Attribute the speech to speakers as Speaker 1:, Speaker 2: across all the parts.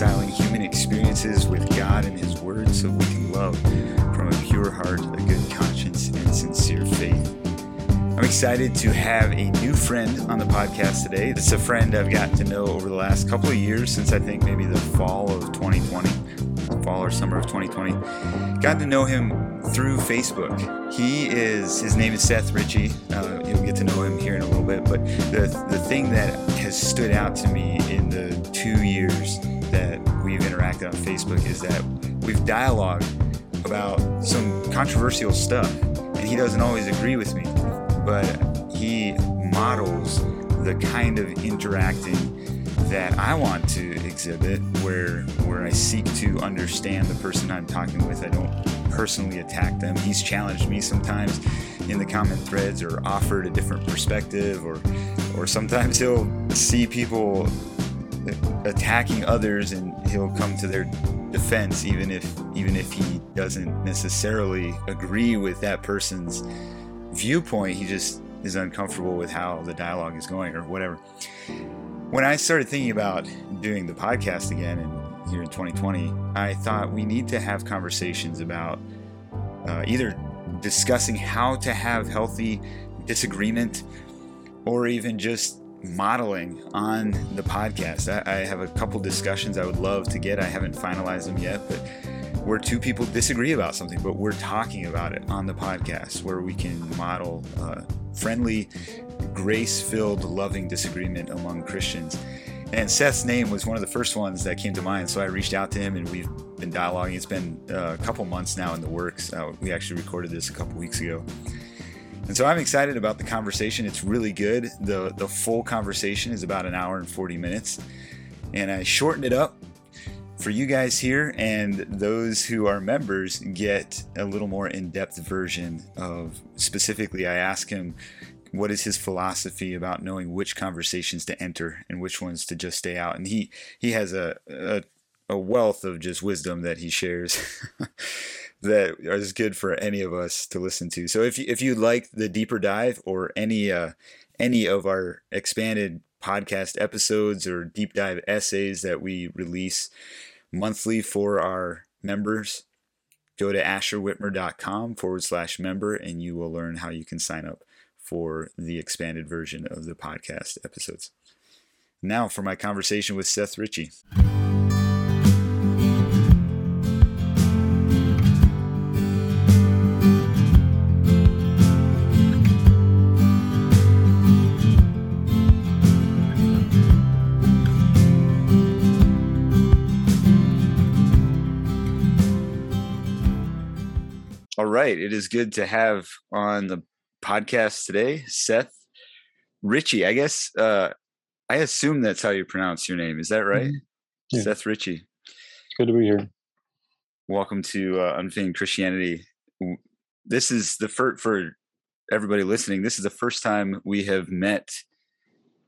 Speaker 1: reconciling human experiences with God and His Word so we can love from a pure heart, a good conscience, and sincere faith. I'm excited to have a new friend on the podcast today. It's a friend I've gotten to know over the last couple of years, since I think maybe the fall of 2020, fall or summer of 2020. Got to know him through Facebook. He is, his name is Seth Ritchie. Uh, you'll get to know him here in a little bit. But the, the thing that has stood out to me in the two years we've interacted on Facebook is that we've dialogued about some controversial stuff. And he doesn't always agree with me but he models the kind of interacting that I want to exhibit where where I seek to understand the person I'm talking with. I don't personally attack them. He's challenged me sometimes in the comment threads or offered a different perspective or or sometimes he'll see people attacking others and he'll come to their defense even if even if he doesn't necessarily agree with that person's viewpoint, he just is uncomfortable with how the dialogue is going or whatever. When I started thinking about doing the podcast again and here in 2020, I thought we need to have conversations about uh, either discussing how to have healthy disagreement or even just modeling on the podcast. I, I have a couple discussions I would love to get. I haven't finalized them yet, but where two people disagree about something, but we're talking about it on the podcast where we can model uh, friendly, grace filled, loving disagreement among Christians. And Seth's name was one of the first ones that came to mind. So I reached out to him and we've been dialoguing. It's been uh, a couple months now in the works. Uh, we actually recorded this a couple weeks ago. And so I'm excited about the conversation. It's really good. The, the full conversation is about an hour and 40 minutes. And I shortened it up for you guys here and those who are members get a little more in-depth version of specifically i ask him what is his philosophy about knowing which conversations to enter and which ones to just stay out and he he has a a, a wealth of just wisdom that he shares that is good for any of us to listen to so if you, if you like the deeper dive or any uh any of our expanded podcast episodes or deep dive essays that we release monthly for our members. Go to asherwitmer.com forward slash member and you will learn how you can sign up for the expanded version of the podcast episodes. Now for my conversation with Seth Ritchie. Right. It is good to have on the podcast today Seth Ritchie. I guess uh, I assume that's how you pronounce your name. Is that right? Mm-hmm. Yeah. Seth Ritchie.
Speaker 2: Good to be here.
Speaker 1: Welcome to uh, Christianity. This is the first for everybody listening. This is the first time we have met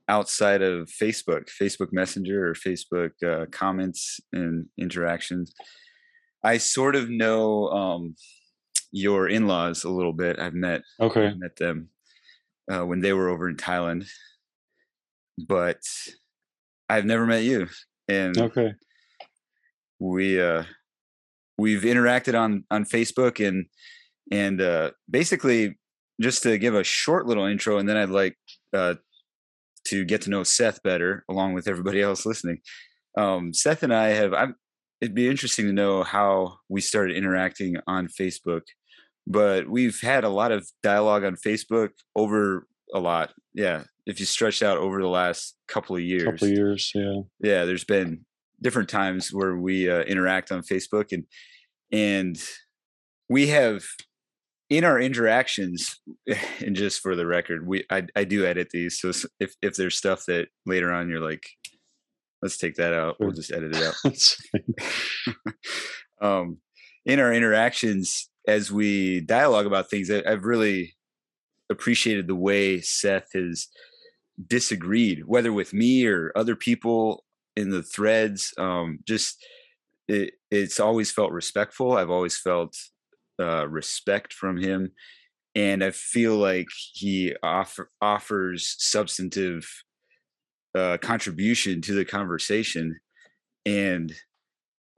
Speaker 1: outside of Facebook, Facebook Messenger, or Facebook uh, comments and interactions. I sort of know um, your in-laws a little bit. I've met
Speaker 2: okay
Speaker 1: I've met them uh, when they were over in Thailand, but I've never met you. And
Speaker 2: okay,
Speaker 1: we uh, we've interacted on on Facebook and and uh, basically just to give a short little intro, and then I'd like uh, to get to know Seth better along with everybody else listening. Um, Seth and I have. I'm, it'd be interesting to know how we started interacting on Facebook but we've had a lot of dialogue on Facebook over a lot. Yeah, if you stretch out over the last couple of years,
Speaker 2: couple of years, yeah,
Speaker 1: yeah. There's been different times where we uh, interact on Facebook, and and we have in our interactions. And just for the record, we I, I do edit these, so if if there's stuff that later on you're like, let's take that out, we'll just edit it out. um, in our interactions, as we dialogue about things, I've really appreciated the way Seth has disagreed, whether with me or other people in the threads. Um, just it, it's always felt respectful. I've always felt uh, respect from him, and I feel like he offer, offers substantive uh, contribution to the conversation. and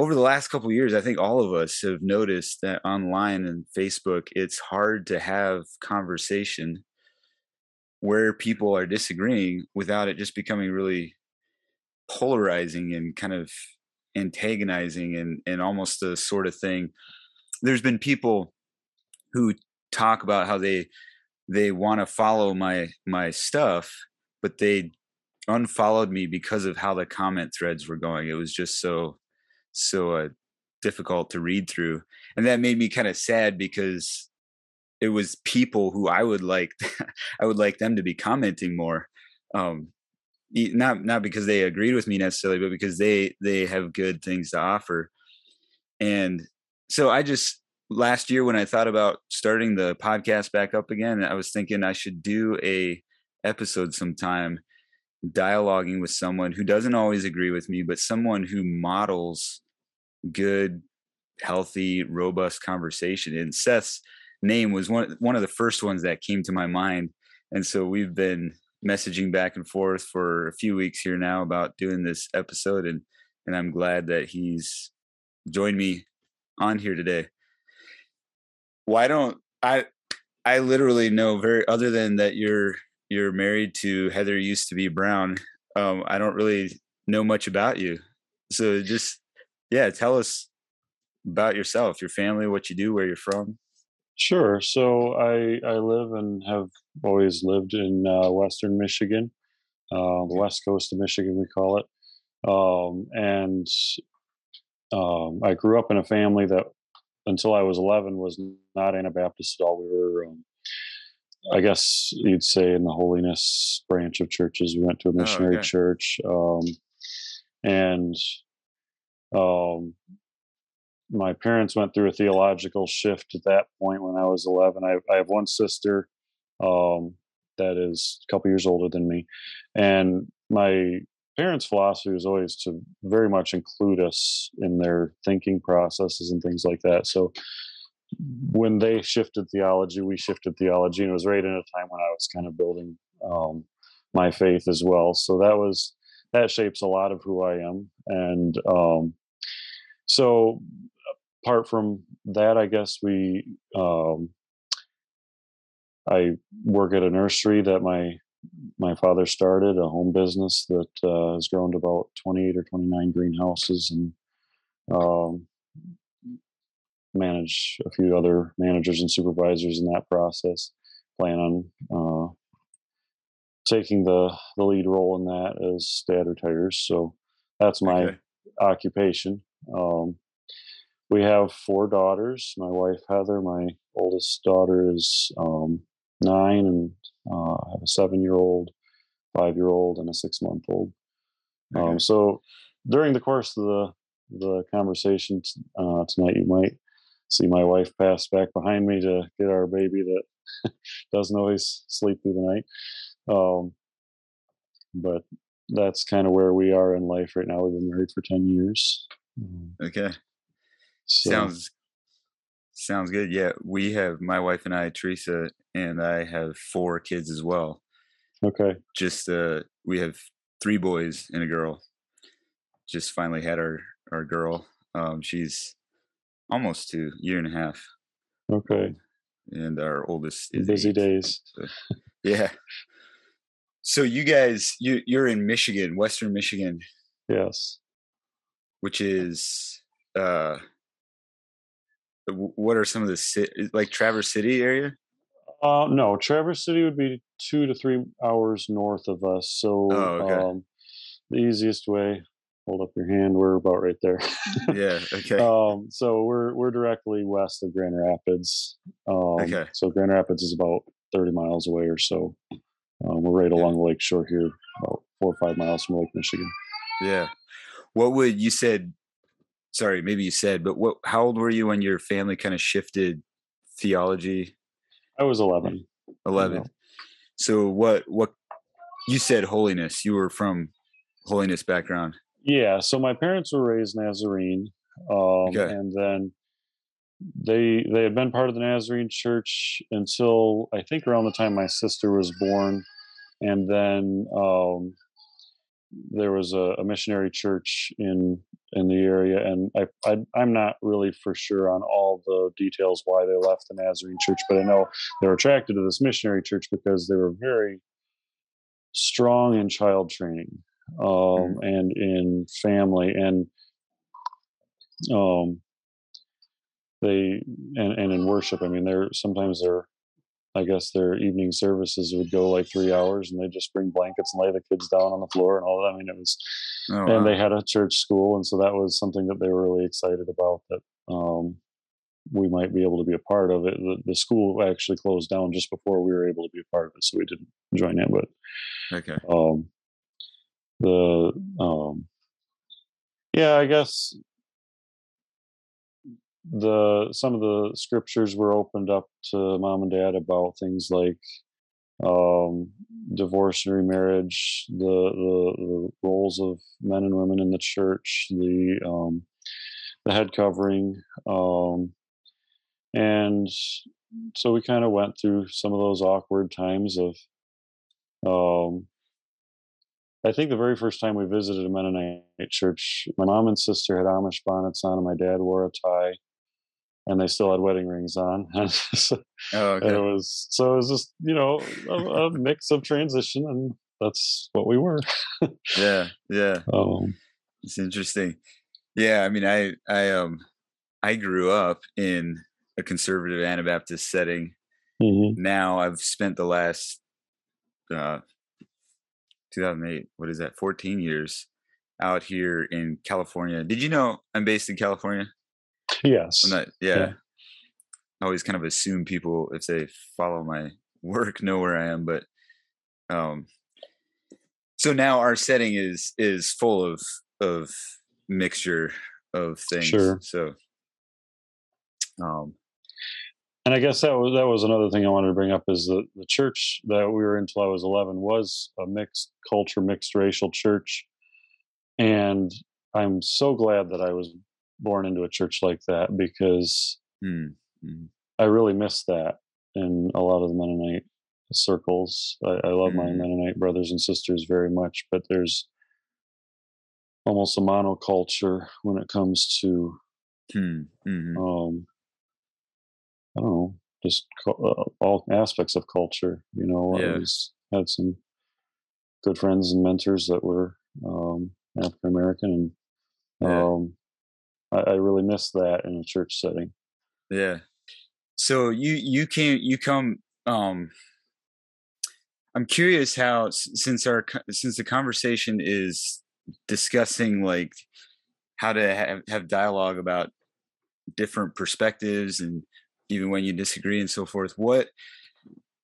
Speaker 1: over the last couple years, I think all of us have noticed that online and Facebook, it's hard to have conversation where people are disagreeing without it just becoming really polarizing and kind of antagonizing and and almost the sort of thing. There's been people who talk about how they they want to follow my my stuff but they unfollowed me because of how the comment threads were going. It was just so so uh, difficult to read through and that made me kind of sad because it was people who i would like i would like them to be commenting more um not not because they agreed with me necessarily but because they they have good things to offer and so i just last year when i thought about starting the podcast back up again i was thinking i should do a episode sometime dialoguing with someone who doesn't always agree with me but someone who models good healthy robust conversation and seth's name was one one of the first ones that came to my mind and so we've been messaging back and forth for a few weeks here now about doing this episode and and I'm glad that he's joined me on here today. Why don't I I literally know very other than that you're you're married to Heather used to be Brown. Um I don't really know much about you. So just yeah, tell us about yourself, your family, what you do, where you're from.
Speaker 2: Sure. So I I live and have always lived in uh, Western Michigan, uh, the West Coast of Michigan, we call it. Um, and um, I grew up in a family that, until I was 11, was not Anabaptist at all. We were, um, I guess you'd say, in the holiness branch of churches. We went to a missionary oh, okay. church, um, and um, my parents went through a theological shift at that point when I was 11. I, I have one sister um, that is a couple years older than me, and my parents' philosophy was always to very much include us in their thinking processes and things like that. So when they shifted theology, we shifted theology, and it was right in a time when I was kind of building um, my faith as well. So that was that shapes a lot of who I am, and um, so apart from that, I guess we um, I work at a nursery that my my father started, a home business that uh, has grown to about 28 or 29 greenhouses, and um, manage a few other managers and supervisors in that process. Plan on uh, taking the the lead role in that as dad retires. So that's my okay. occupation. Um, we have four daughters. My wife Heather, my oldest daughter is um, nine, and uh, I have a seven-year-old, five-year-old, and a six-month-old. Um, okay. Um, so during the course of the the conversation uh, tonight, you might see my wife pass back behind me to get our baby that doesn't always sleep through the night. Um, but that's kind of where we are in life right now. We've been married for ten years.
Speaker 1: Um, okay. So. Sounds sounds good. Yeah, we have my wife and I, Teresa, and I have four kids as well.
Speaker 2: Okay.
Speaker 1: Just uh, we have three boys and a girl. Just finally had our our girl. Um, she's almost two, year and a half.
Speaker 2: Okay.
Speaker 1: And our oldest is
Speaker 2: busy eight. days.
Speaker 1: So, yeah. So you guys, you you're in Michigan, Western Michigan.
Speaker 2: Yes.
Speaker 1: Which is uh what are some of the city, like Traverse City area?
Speaker 2: Uh, no, Traverse City would be two to three hours north of us. So oh, okay. um, the easiest way, hold up your hand. We're about right there.
Speaker 1: yeah. Okay.
Speaker 2: Um, so we're we're directly west of Grand Rapids. Um, okay. So Grand Rapids is about thirty miles away or so. Um, we're right along the lake shore here, about four or five miles from Lake Michigan.
Speaker 1: Yeah. What would you said sorry, maybe you said, but what? How old were you when your family kind of shifted theology?
Speaker 2: I was eleven.
Speaker 1: Eleven. So what? What? You said holiness. You were from holiness background.
Speaker 2: Yeah. So my parents were raised Nazarene, um, okay. and then they they had been part of the Nazarene church until I think around the time my sister was born, and then um, there was a, a, missionary church in in the area, and I, I I'm not really for sure on all the details why they left the Nazarene church, but I know they were attracted to this missionary church because they were very strong in child training um, mm. and in family and um, they and, and in worship. I mean, they're sometimes they're I guess their evening services would go like three hours, and they just bring blankets and lay the kids down on the floor and all that. I mean, it was, oh, wow. and they had a church school, and so that was something that they were really excited about. That um, we might be able to be a part of it. The, the, school actually closed down just before we were able to be a part of it, so we didn't join it. But
Speaker 1: okay,
Speaker 2: um, the um, yeah, I guess the some of the scriptures were opened up to mom and dad about things like um, divorce and remarriage, the, the, the roles of men and women in the church, the um, the head covering, um, and so we kind of went through some of those awkward times of. I think the very first time we visited a Mennonite church, my mom and sister had Amish bonnets on, and my dad wore a tie and they still had wedding rings on. so, oh, okay. and it was so it was just you know a, a, mix of transition, and that's what we were.
Speaker 1: yeah, yeah. Um, it's interesting. Yeah, I mean, I I um I grew up in a conservative Anabaptist setting. Mm-hmm. Now I've spent the last uh 2008. What is that? 14 years out here in California. Did you know I'm based in California?
Speaker 2: Yes.
Speaker 1: Not, yeah. yeah. I always kind of assume people, if they follow my work, know where I am. But um, so now our setting is is full of of mixture of things. Sure. So,
Speaker 2: um, and I guess that was that was another thing I wanted to bring up is that the church that we were in until I was 11 was a mixed culture, mixed racial church, and I'm so glad that I was born into a church like that because mm-hmm. I really miss that in a lot of the Mennonite circles. I, I love mm-hmm. my Mennonite brothers and sisters very much, but there's almost a monoculture when it comes to mm-hmm. um, I don't know, just uh, all aspects of culture. You know, yeah. I was, had some good friends and mentors that were um, African American, and yeah. um, I, I really miss that in a church setting.
Speaker 1: Yeah. So you you came you come. Um, I'm curious how since our since the conversation is discussing like how to have, have dialogue about different perspectives and even when you disagree and so forth what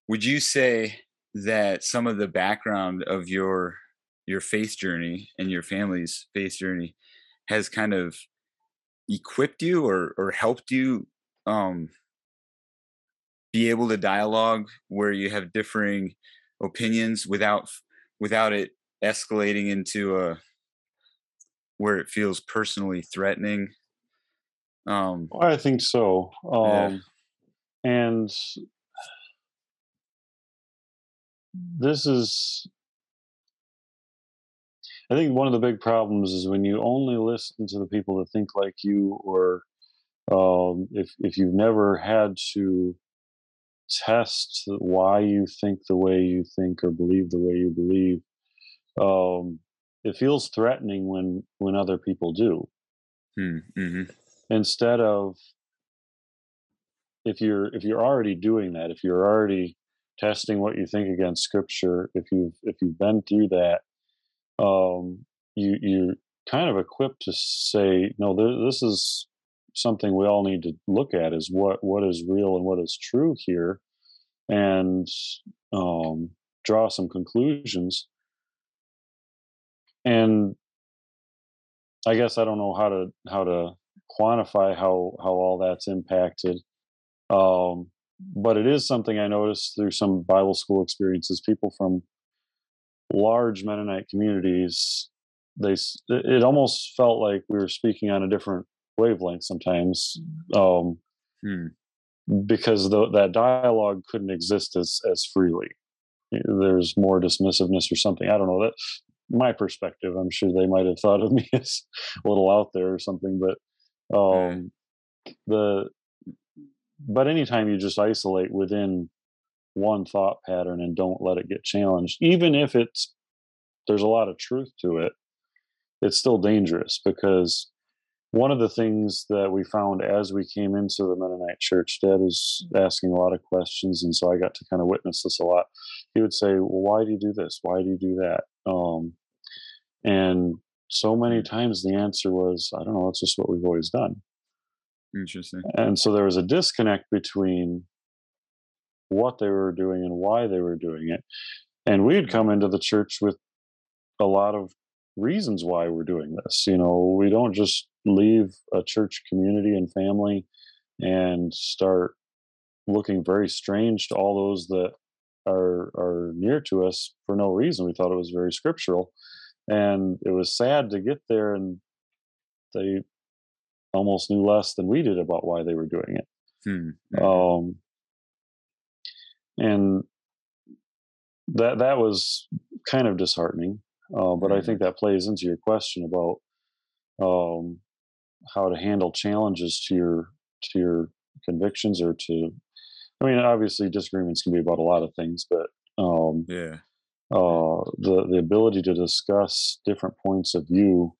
Speaker 1: would you say that some of the background of your your faith journey and your family's faith journey has kind of equipped you or or helped you um be able to dialogue where you have differing opinions without without it escalating into a where it feels personally threatening
Speaker 2: um i think so um yeah. And this is I think one of the big problems is when you only listen to the people that think like you, or um, if if you've never had to test why you think the way you think or believe the way you believe, um, it feels threatening when when other people do. Hmm, mm-hmm. Instead of if you're if you're already doing that, if you're already testing what you think against Scripture, if you've if you've been through that um, you you're kind of equipped to say, no, this is something we all need to look at: is what what is real and what is true here, and um, draw some conclusions. And I guess I don't know how to how to quantify how how all that's impacted. Um, but it is something I noticed through some Bible school experiences. People from large Mennonite communities, they it almost felt like we were speaking on a different wavelength sometimes, um, hmm. because the, that dialogue couldn't exist as as freely. There's more dismissiveness or something. I don't know that my perspective. I'm sure they might have thought of me as a little out there or something, but um, the but anytime you just isolate within one thought pattern and don't let it get challenged, even if it's there's a lot of truth to it, it's still dangerous because one of the things that we found as we came into the Mennonite church, Dad was asking a lot of questions, and so I got to kind of witness this a lot. He would say, "Well, why do you do this? Why do you do that?" Um, and so many times the answer was, "I don't know. It's just what we've always done."
Speaker 1: Interesting.
Speaker 2: And so there was a disconnect between what they were doing and why they were doing it. And we had mm-hmm. come into the church with a lot of reasons why we're doing this. You know, we don't just leave a church community and family and start looking very strange to all those that are are near to us for no reason. We thought it was very scriptural. And it was sad to get there and they almost knew less than we did about why they were doing it.
Speaker 1: Hmm.
Speaker 2: Um, and that that was kind of disheartening. Uh, but I
Speaker 1: Mhm.
Speaker 2: think that plays into your question about um, how to handle challenges to your to your convictions or to. I mean, obviously, disagreements can be about a lot of things, but um,
Speaker 1: Yeah.
Speaker 2: uh, the the ability to discuss different points of view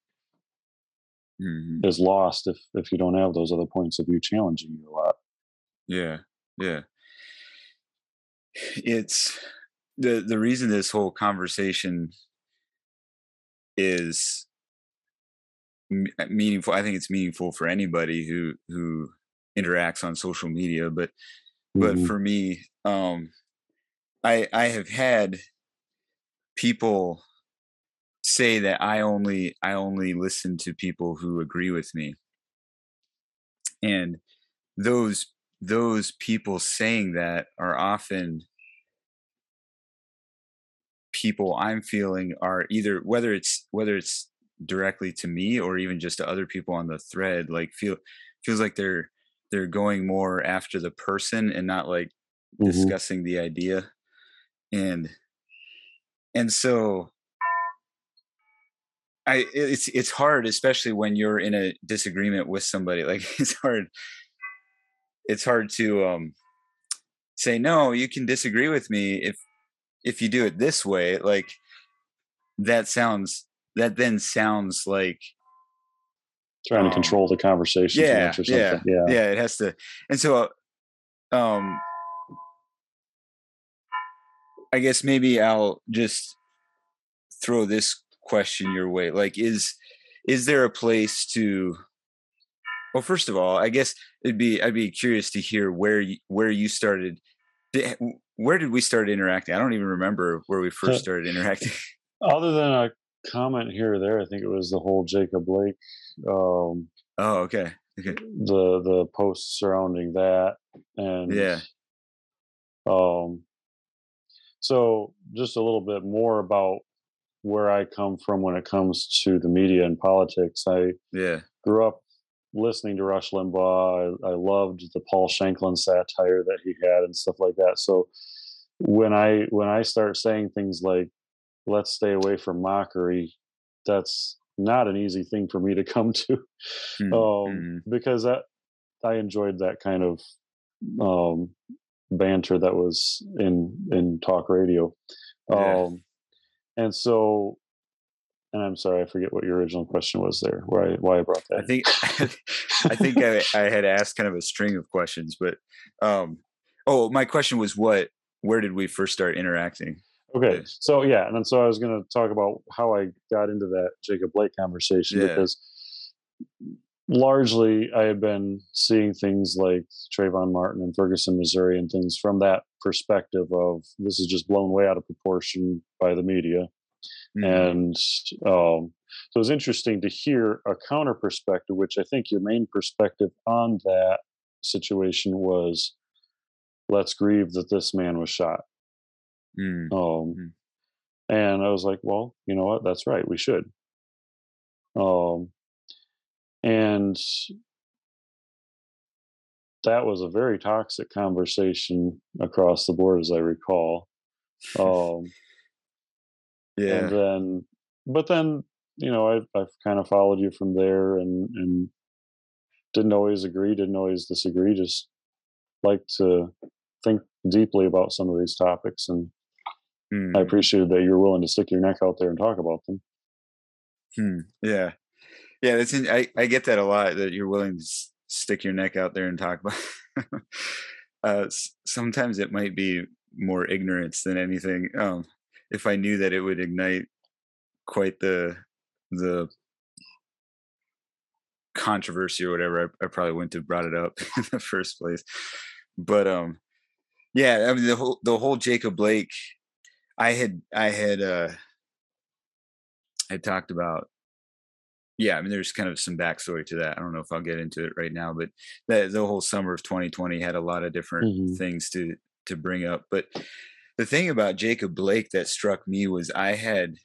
Speaker 1: Mhm.
Speaker 2: is lost if if you don't have those other points of view challenging you a lot.
Speaker 1: Yeah. Yeah. It's the the reason this whole conversation is m- uh, meaningful. I think it's meaningful for anybody who who interacts on social media, but but
Speaker 2: Mhm.
Speaker 1: for me, um, I I have had people say that I only I only listen to people who agree with me, and those those people saying that are often people I'm feeling are either whether it's whether it's directly to me or even just to other people on the thread like feel feels like they're they're going more after the person and not like
Speaker 2: Mhm.
Speaker 1: discussing the idea and and so i it's it's hard especially when you're in a disagreement with somebody like it's hard it's hard to um say no you can disagree with me if if you do it this way like that sounds that then sounds like
Speaker 2: Trying to
Speaker 1: um,
Speaker 2: control the conversation
Speaker 1: yeah
Speaker 2: much or
Speaker 1: yeah
Speaker 2: something. Yeah.
Speaker 1: yeah it has to and so um i guess maybe i'll just throw this question your way like is is there a place to well first of all i guess it'd be i'd be curious to hear where you where you started where did we start interacting? I don't even remember where we first started interacting.
Speaker 2: Other than a comment here or there, I think it was the whole Jacob Blake, um,
Speaker 1: oh okay okay.
Speaker 2: the the posts surrounding that, and
Speaker 1: Yeah.
Speaker 2: Um, so just a little bit more about where I come from when it comes to the media and politics. I
Speaker 1: yeah
Speaker 2: grew up listening to Rush Limbaugh. I, I loved the Paul Shanklin satire that he had and stuff like that. So when I when I start saying things like "Let's stay away from mockery," that's not an easy thing for me to come to,
Speaker 1: Hmm,
Speaker 2: um,
Speaker 1: mhm.
Speaker 2: because that I enjoyed that kind of um, banter that was in in talk radio.
Speaker 1: Yeah.
Speaker 2: And so, and I'm sorry, I forget what your original question was there. Why why I brought that?
Speaker 1: I think I think I, I had asked kind of a string of questions, but um, oh, my question was what? Where did we first start interacting?
Speaker 2: Okay, so yeah, and then so I was going to talk about how I got into that Jacob Blake conversation
Speaker 1: Yeah.
Speaker 2: because largely I had been seeing things like Trayvon Martin and Ferguson, Missouri, and things from that perspective of this is just blown way out of proportion by the media,
Speaker 1: Mhm.
Speaker 2: and um, so it was interesting to hear a counter perspective, which I think your main perspective on that situation was, let's grieve that this man was shot.
Speaker 1: Mm,
Speaker 2: Um,
Speaker 1: Mhm.
Speaker 2: And I was like, well, you know what? That's right. We should. Um, and that was a very toxic conversation across the board, as I recall. Um,
Speaker 1: yeah,
Speaker 2: And then but then you know I've I've kind of followed you from there and and didn't always agree, didn't always disagree, just like to think deeply about some of these topics and
Speaker 1: Hmm.
Speaker 2: I appreciated that you're willing to stick your neck out there and talk about them.
Speaker 1: Hmm. Yeah. Yeah. That's in, I, I get that a lot that you're willing to stick your neck out there and talk about. uh, sometimes it might be more ignorance than anything. Um, if I knew that it would ignite quite the, the controversy or whatever, I, I probably wouldn't have brought it up in the first place. But, um, yeah, I mean, the whole, the whole Jacob Blake, I had, I had, uh, I talked about yeah, I mean, there's kind of some backstory to that. I don't know if I'll get into it right now, but the, the whole summer of 2020 had a lot of different
Speaker 2: Mhm.
Speaker 1: things to to bring up. But the thing about Jacob Blake that struck me was I had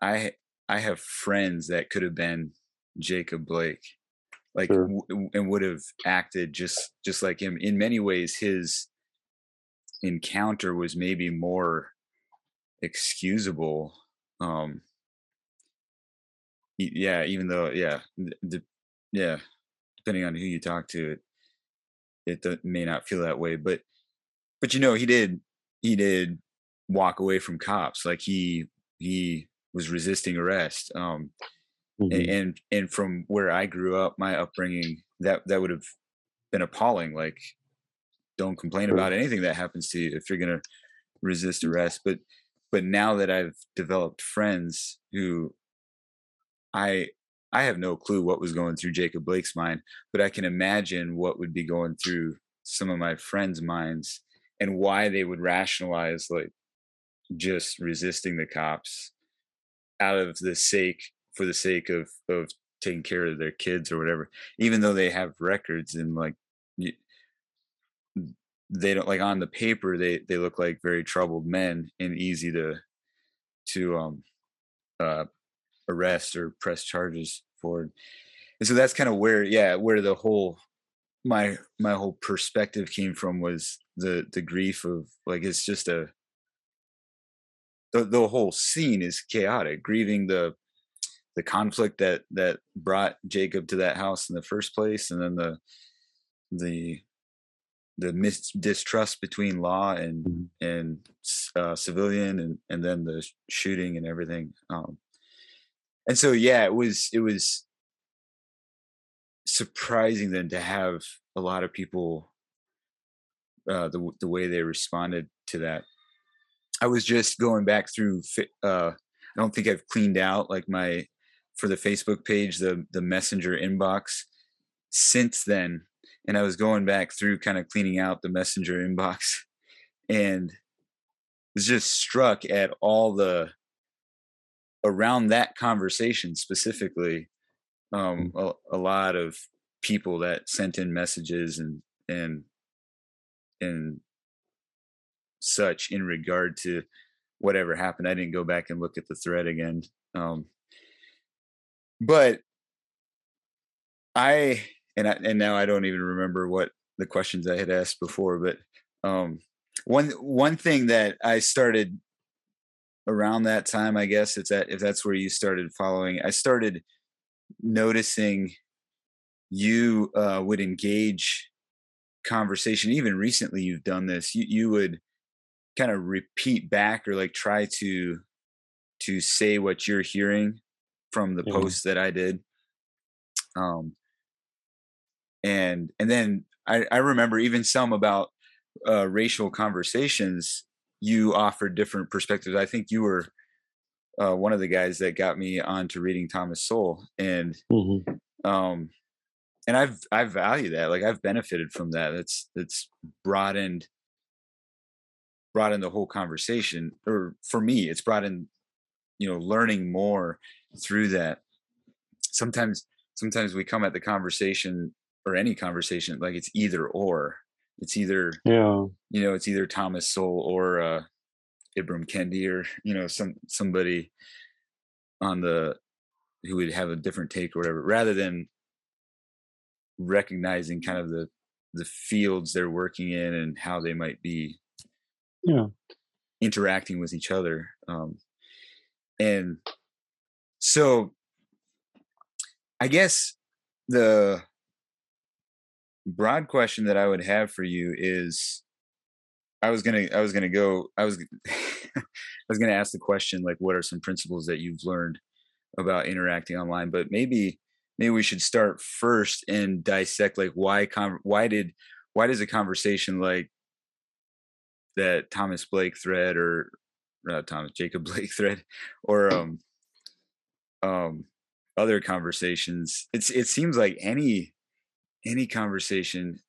Speaker 1: I I have friends that could have been Jacob Blake, like
Speaker 2: Sure.
Speaker 1: w- and would have acted just just like him. In many ways, his encounter was maybe more excusable. Um, yeah, even though, yeah, the, yeah, depending on who you talk to, it it may not feel that way. But but you know, he did he did walk away from cops. Like he he was resisting arrest. Um, a-
Speaker 2: Mhm.
Speaker 1: and and from where I grew up, my upbringing, that that would have been appalling. Like, don't complain about anything that happens to you if you're gonna resist arrest. But but now that I've developed friends who I I have no clue what was going through Jacob Blake's mind, but I can imagine what would be going through some of my friends' minds and why they would rationalize like just resisting the cops out of the sake for the sake of of taking care of their kids or whatever even though they have records and like they don't like on the paper they they look like very troubled men and easy to to um uh arrest or press charges for and so that's kind of where yeah where the whole my my whole perspective came from was the the grief of like it's just a the, the whole scene is chaotic grieving the the conflict that that brought jacob to that house in the first place and then the the the mis- distrust between law and
Speaker 2: Mhm.
Speaker 1: and uh, civilian and and then the shooting and everything um and so yeah it was it was surprising then to have a lot of people uh the the way they responded to that. I was just going back through uh i don't think i've cleaned out like my for the facebook page the the messenger inbox since then and i was going back through kind of cleaning out the messenger inbox and was just struck at all the around that conversation specifically um a, a lot of people that sent in messages and and and such in regard to whatever happened. I didn't go back and look at the thread again um but i and I, and now i don't even remember what the questions i had asked before but um one one thing that i started around that time i guess it's that if that's where you started following i started noticing you uh, would engage conversation. Even recently you've done this. You, you would kind of repeat back or like try to to say what you're hearing from the
Speaker 2: Yeah.
Speaker 1: post that i did. Um and and then i i remember even some about uh racial conversations you offered different perspectives. I think you were uh one of the guys that got me onto reading thomas sowell and
Speaker 2: Mhm.
Speaker 1: um and i've i value that like i've benefited from that. It's it's broadened broadened the whole conversation or for me it's brought in you know learning more through that. Sometimes sometimes we come at the conversation or any conversation like it's either or it's either
Speaker 2: Yeah.
Speaker 1: you know it's either thomas Sowell or uh ibram kendi or you know some somebody on the who would have a different take or whatever rather than recognizing kind of the the fields they're working in and how they might be
Speaker 2: Yeah.
Speaker 1: interacting with each other um and so I guess the broad question that I would have for you is I was gonna I was gonna go I was I was gonna ask the question like what are some principles that you've learned about interacting online? But maybe maybe we should start first and dissect like why con- why did why does a conversation like that Thomas Blake thread or Thomas Jacob Blake thread or um um other conversations it's it seems like any any conversation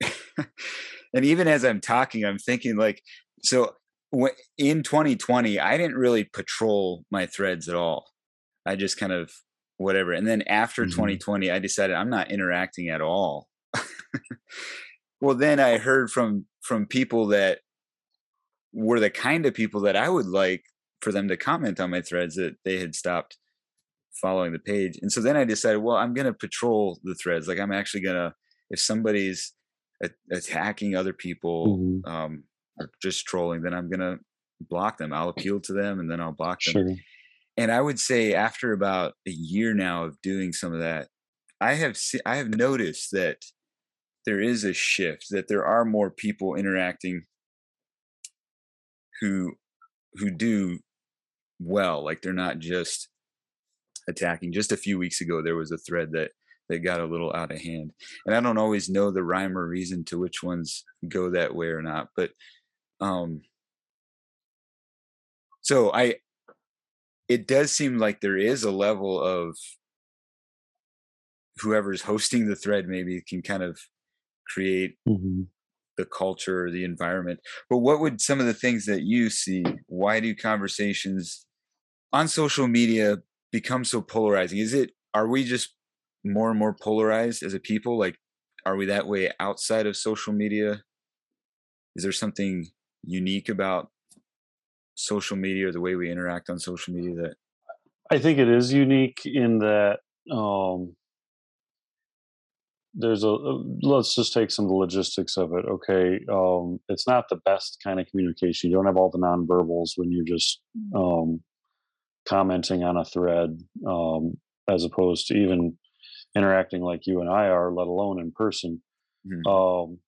Speaker 1: and even as i'm talking i'm thinking like so in 2020 i didn't really patrol my threads at all i just kind of whatever and then after mm-hmm. 2020 i decided i'm not interacting at all well then i heard from from people that were the kind of people that i would like for them to comment on my threads that they had stopped following the page. And so then I decided, well, I'm going to patrol the threads. Like I'm actually going to, if somebody's a- attacking other people mm-hmm. um, or just trolling, then I'm going to block them. I'll appeal to them and then I'll block them. Sure. And I would say after about a year now of doing some of that, I have se- I have noticed that there is a shift that there are more people interacting who who do well like they're not just attacking. Just a few weeks ago, there was a thread that that got a little out of hand, and I don't always know the rhyme or reason to which ones go that way or not. But um, so I, it does seem like there is a level of whoever's hosting the thread maybe can kind of create mm-hmm. the culture or the environment. But what would some of the things that you see? Why do conversations on social media become so polarizing? Is it are we just more and more polarized as a people? Like, are we that way outside of social media? Is there something unique about social media or the way we interact on social media that
Speaker 2: I think it is unique in that um, there's a let's just take some of the logistics of it. Okay, um, it's not the best kind of communication. You don't have all the nonverbals when you're just um, commenting on a thread um, as opposed to even interacting like you and I are, let alone in person. Mm-hmm. Um,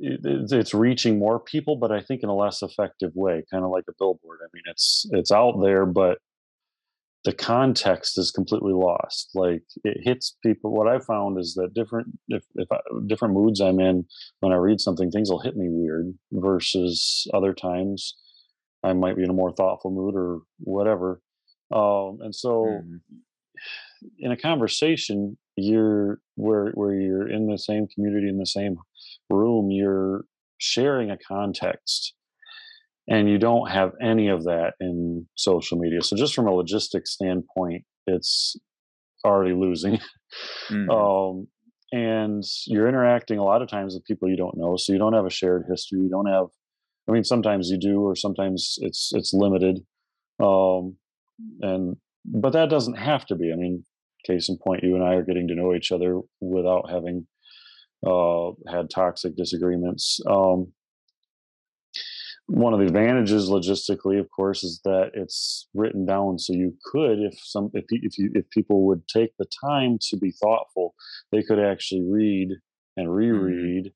Speaker 2: it, it's reaching more people, but I think in a less effective way, kind of like a billboard. I mean, it's it's out there, but the context is completely lost. Like it hits people. What I found is that different if, if I, different moods I'm in when I read something, things will hit me weird versus other times I might be in a more thoughtful mood or whatever. Um, and so, mm-hmm. in a conversation, you're where where you're in the same community in the same room, you're sharing a context, and you don't have any of that in social media. So, just from a logistics standpoint, it's already losing. Mm-hmm. Um, and you're interacting a lot of times with people you don't know, so you don't have a shared history. You don't have I mean, sometimes you do, or sometimes it's it's limited, um, and but that doesn't have to be. I mean, case in point, you and I are getting to know each other without having uh, had toxic disagreements. Um, one of the advantages logistically, of course, is that it's written down. So you could, if some, if if you, if people would take the time to be thoughtful, they could actually read and mm-hmm. reread.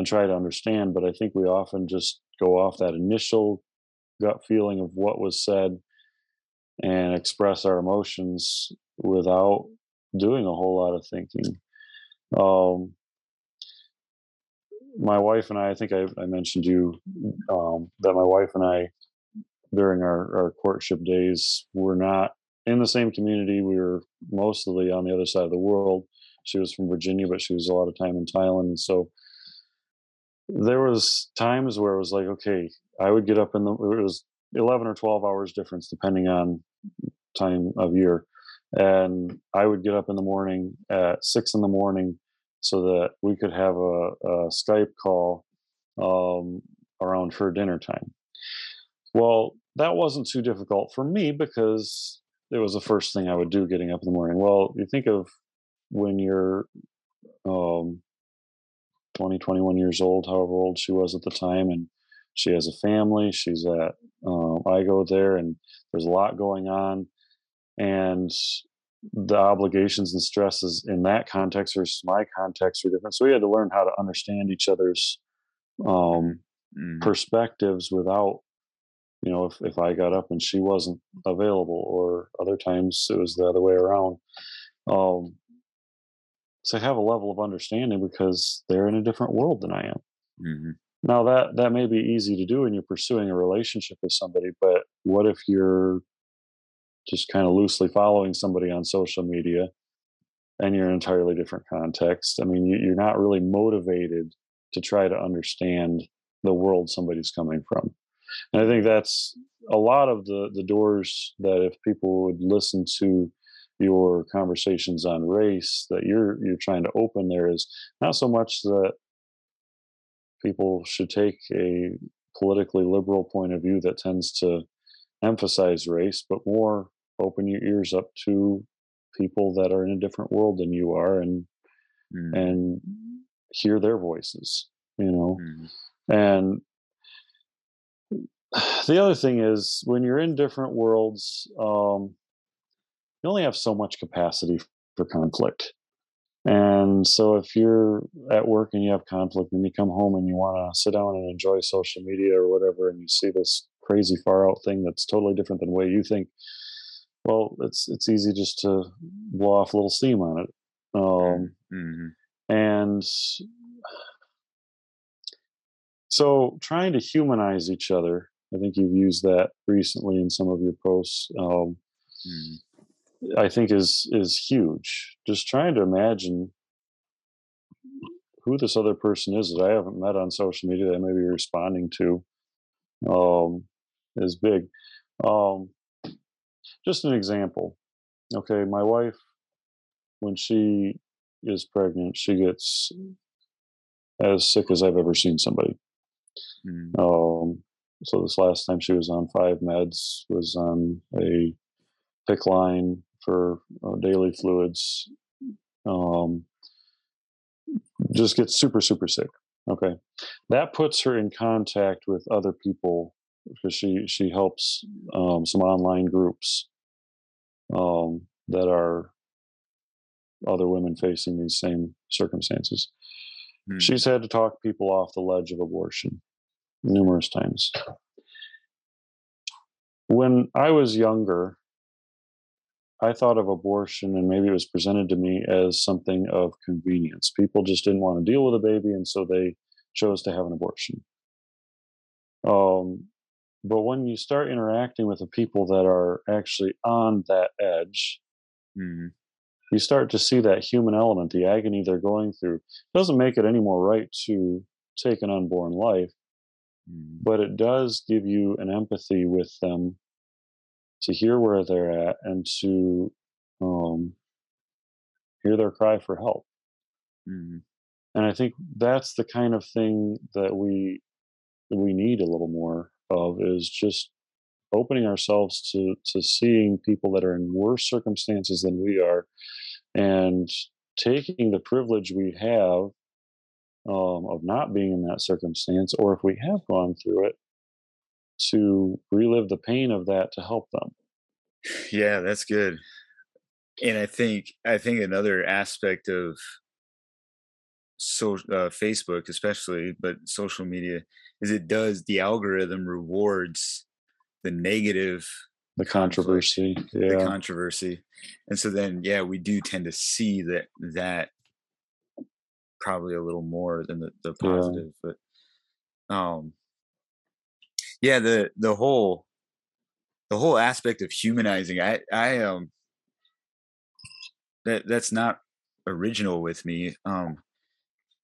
Speaker 2: And try to understand. But I think we often just go off that initial gut feeling of what was said and express our emotions without doing a whole lot of thinking. Um, my wife and I, I think I, I mentioned you um, that my wife and I, during our, our courtship days, were not in the same community. We were mostly on the other side of the world. She was from Virginia, but she was a lot of time in Thailand. And so there was times where it was like okay i would get up in the it was 11 or 12 hours difference depending on time of year. And i would get up in the morning at six in the morning so that we could have a, a skype call um, around for dinner time. Well that wasn't too difficult for me because it was the first thing i would do getting up in the morning. Well you think of when you're um, 20, 21 years old, however old she was at the time. And she has a family. She's at Um, I go there, and there's a lot going on, and the obligations and stresses in that context versus my context are different. So we had to learn how to understand each other's um, mm. perspectives without, you know, if, if I got up and she wasn't available, or other times it was the other way around. Um, so have a level of understanding because they're in a different world than I am. Mm-hmm. Now that that may be easy to do when you're pursuing a relationship with somebody, but what if you're just kind of loosely following somebody on social media and you're in an entirely different context? I mean, you're not really motivated to try to understand the world somebody's coming from. And I think that's a lot of the the doors that if people would listen to your conversations on race that you're you're trying to open there is not so much that people should take a politically liberal point of view that tends to emphasize race, but more open your ears up to people that are in a different world than you are and mm. and hear their voices, you know. Mm. And the other thing is when you're in different worlds, um, you only have so much capacity for conflict. And so if you're at work and you have conflict and you come home and you want to sit down and enjoy social media or whatever, and you see this crazy far out thing that's totally different than the way you think, well, it's it's easy just to blow off a little steam on it. Um, mm-hmm. And so trying to humanize each other, I think you've used that recently in some of your posts. Um, mm I think is is huge. Just trying to imagine who this other person is that I haven't met on social media that I may be responding to um, is big. Um, just an example. Okay, my wife, when she is pregnant, she gets as sick as I've ever seen somebody. Mm. Um, so this last time she was on five meds, was on a PICC line for uh, daily fluids um, just gets super super sick okay? That puts her in contact with other people because she she helps um, some online groups um, that are other women facing these same circumstances. Mm. she's had to talk people off the ledge of abortion numerous times. When i was younger I thought of abortion, and maybe it was presented to me as something of convenience. People just didn't want to deal with a baby, and so they chose to have an abortion. Um, but when you start interacting with the people that are actually on that edge, mm-hmm. you start to see that human element, the agony they're going through. It doesn't make it any more right to take an unborn life, mm-hmm. but it does give you an empathy with them to hear where they're at and to um, hear their cry for help. Mm-hmm. And I think that's the kind of thing that we we need a little more of is just opening ourselves to to seeing people that are in worse circumstances than we are and taking the privilege we have um, of not being in that circumstance or if we have gone through it to relive the pain of that to help them.
Speaker 1: Yeah, that's good. And I think I think another aspect of so uh, Facebook, especially, but social media, is it does the algorithm rewards the negative,
Speaker 2: the controversy,
Speaker 1: yeah. the controversy, and so then yeah, we do tend to see that that probably a little more than the, the positive, yeah. but um yeah the the whole the whole aspect of humanizing i i um that that's not original with me um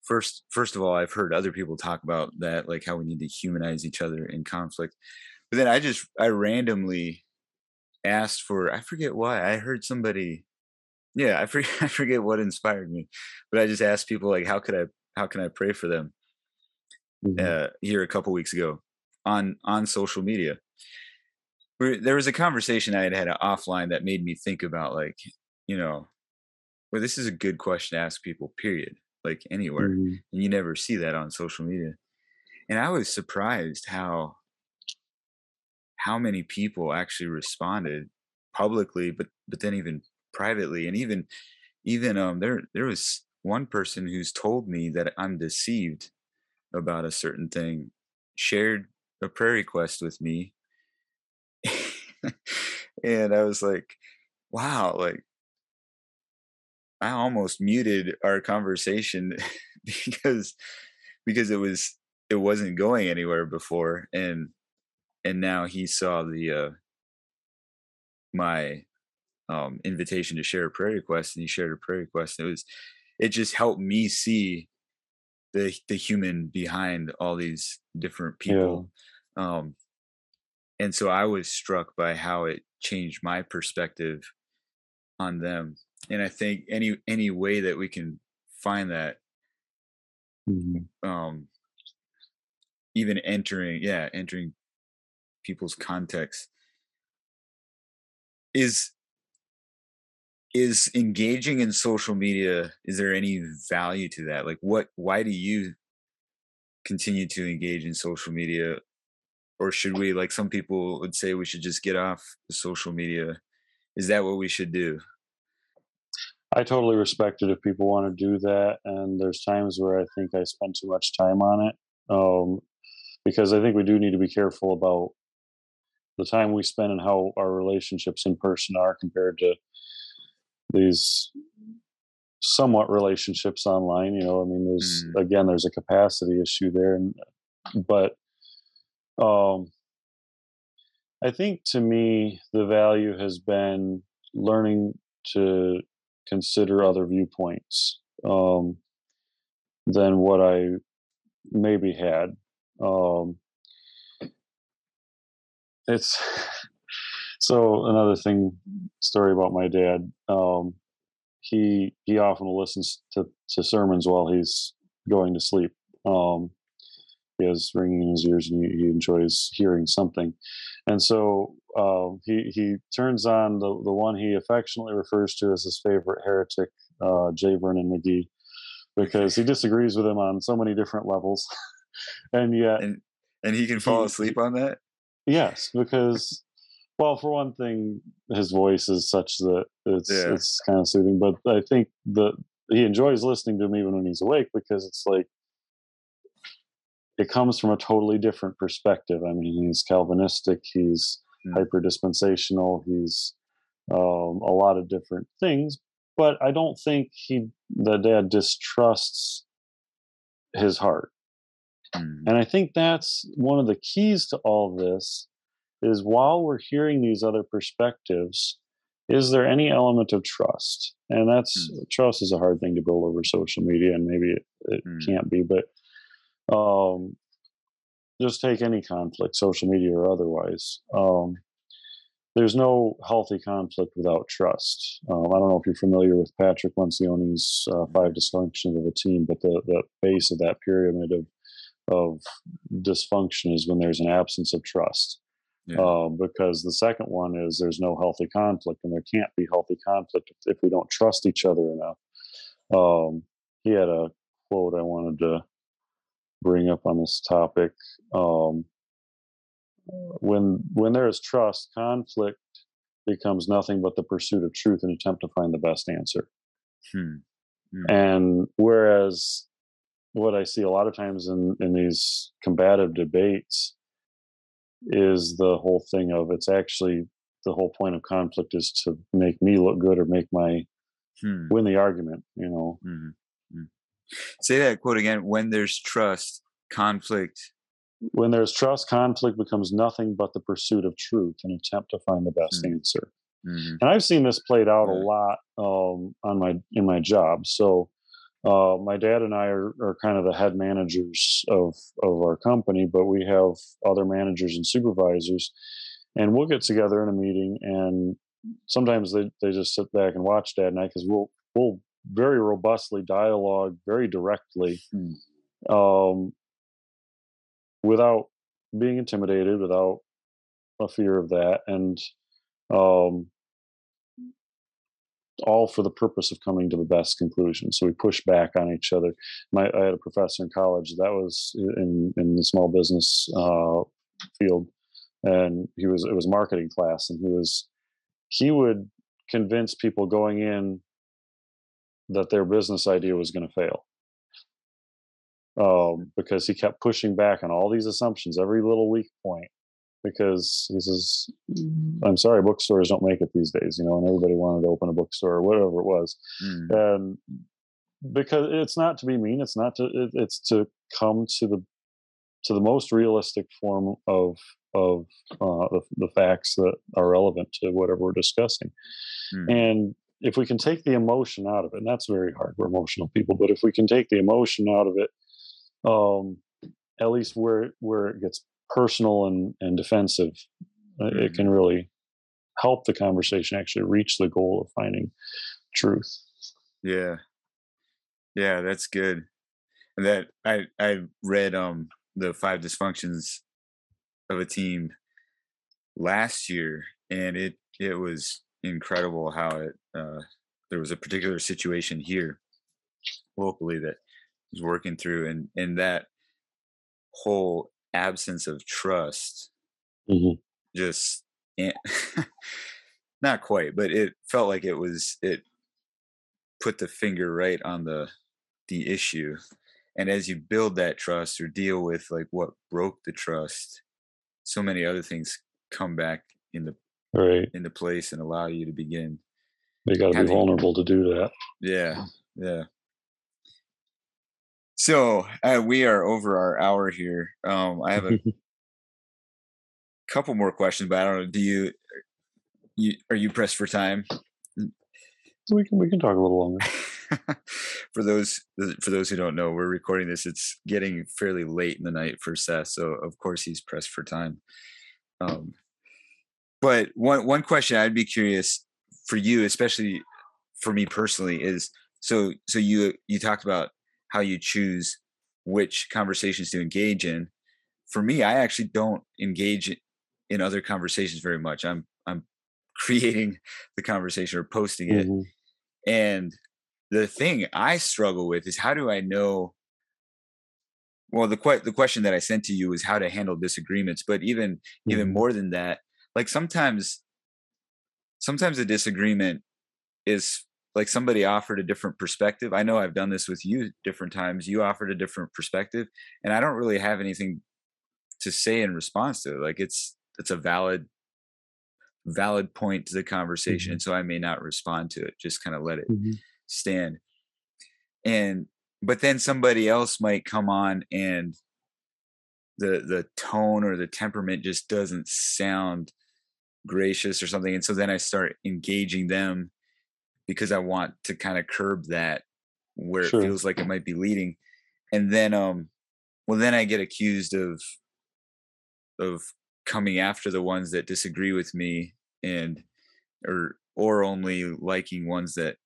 Speaker 1: first first of all i've heard other people talk about that like how we need to humanize each other in conflict but then i just i randomly asked for i forget why i heard somebody yeah i forget i forget what inspired me but i just asked people like how could i how can i pray for them mm-hmm. uh here a couple weeks ago on on social media. there was a conversation I had had offline that made me think about like, you know, well, this is a good question to ask people. Period. Like anywhere, mm-hmm. and you never see that on social media. And I was surprised how how many people actually responded publicly, but but then even privately, and even even um there there was one person who's told me that I'm deceived about a certain thing, shared a prayer request with me, and I was like, wow, like I almost muted our conversation because because it was it wasn't going anywhere before and and now he saw the uh my um invitation to share a prayer request and he shared a prayer request it was it just helped me see the the human behind all these different people yeah. um and so i was struck by how it changed my perspective on them and i think any any way that we can find that mm-hmm. um even entering yeah entering people's context is is engaging in social media is there any value to that? Like what why do you continue to engage in social media? Or should we like some people would say we should just get off social media. Is that what we should do?
Speaker 2: I totally respect it if people want to do that and there's times where i think i spend too much time on it um, because i think we do need to be careful about the time we spend and how our relationships in person are compared to these somewhat relationships online you know i mean there's mm. again there's a capacity issue there and but um i think to me the value has been learning to consider other viewpoints um than what i maybe had um it's so another thing story about my dad um he he often listens to to sermons while he's going to sleep. Um he has ringing in his ears and he, he enjoys hearing something. And so uh, he he turns on the the one he affectionately refers to as his favorite heretic uh, J. Vernon McGee because he disagrees with him on so many different levels. And yet
Speaker 1: and, and he can fall asleep on that?
Speaker 2: Yes, because well, for one thing, his voice is such that it's yeah. it's kind of soothing. But I think that he enjoys listening to him even when he's awake because it's like it comes from a totally different perspective. I mean, he's Calvinistic, he's hyper dispensational, he's um, a lot of different things. But I don't think he the dad distrusts his heart. Mm. And I think that's one of the keys to all this is while we're hearing these other perspectives, is there any element of trust? And that's mm. trust is a hard thing to build over social media, and maybe it, it mm. can't be, but um, just take any conflict, social media or otherwise. Um, there's no healthy conflict without trust. Um, I don't know if you're familiar with Patrick Lencioni's uh, five dysfunctions of a team, but the, the base of that pyramid of of dysfunction is when there's an absence of trust. Yeah. Um, because the second one is there's no healthy conflict, and there can't be healthy conflict if, if we don't trust each other enough. Um, he had a quote I wanted to bring up on this topic. Um, when when there is trust, conflict becomes nothing but the pursuit of truth and attempt to find the best answer. Hmm. Hmm. And whereas what I see a lot of times in, in these combative debates is the whole thing of it's actually the whole point of conflict is to make me look good or make my hmm. win the argument, you know. Mm-hmm.
Speaker 1: Say that quote again. When there's trust, conflict.
Speaker 2: When there's trust, conflict becomes nothing but the pursuit of truth and attempt to find the best hmm. answer. Mm-hmm. And I've seen this played out a lot um, on my in my job. So uh, my dad and I are, are kind of the head managers of of our company, but we have other managers and supervisors, and we'll get together in a meeting, and sometimes they, they just sit back and watch dad and I because we'll we'll very robustly dialogue very directly, hmm. um, without being intimidated, without a fear of that, and um, all for the purpose of coming to the best conclusion. So we push back on each other. My, I had a professor in college that was in in the small business uh, field and he was it was marketing class, and he was he would convince people going in that their business idea was going to fail um, because he kept pushing back on all these assumptions, every little weak point. Because he says, mm-hmm. "I'm sorry, bookstores don't make it these days," you know, and everybody wanted to open a bookstore or whatever it was, mm. and because it's not to be mean, it's not to, it, it's to come to the to the most realistic form of of uh, the, the, facts that are relevant to whatever we're discussing. Mm. And if we can take the emotion out of it, and that's very hard, we're emotional people, but if we can take the emotion out of it, um, at least where where it gets personal and, and defensive, mm. it can really help the conversation actually reach the goal of finding truth.
Speaker 1: Yeah. Yeah, that's good. And that I I read um the five dysfunctions of a team last year, and it it was incredible how it uh, there was a particular situation here locally that was working through, and and that whole absence of trust mm-hmm. just not quite, but it felt like it was it put the finger right on the the issue and as you build that trust or deal with like what broke the trust so many other things come back in the
Speaker 2: right.
Speaker 1: into place and allow you to begin
Speaker 2: you got to be vulnerable to do that.
Speaker 1: Yeah yeah so uh, we are over our hour here um i have a couple more questions but i don't know do you you are you pressed for time
Speaker 2: we can we can talk a little longer
Speaker 1: for those for those who don't know, we're recording this. It's getting fairly late in the night for Seth, so of course he's pressed for time. Um, but one one question I'd be curious for you, especially for me personally, is so so you you talked about how you choose which conversations to engage in. For me, I actually don't engage in other conversations very much. I'm I'm creating the conversation or posting it. Mm-hmm. And the thing I struggle with is how do I know? Well, the que- the question that I sent to you is how to handle disagreements, but even mm-hmm. even more than that, like sometimes sometimes a disagreement is like somebody offered a different perspective. I know I've done this with you different times. You offered a different perspective, and I don't really have anything to say in response to it. Like it's it's a valid valid point to the conversation, mm-hmm. so I may not respond to it. Just kind of let it mm-hmm stand and but then somebody else might come on and the the tone or the temperament just doesn't sound gracious or something and so then i start engaging them because i want to kind of curb that where sure. it feels like it might be leading and then um well then i get accused of of coming after the ones that disagree with me and or or only liking ones that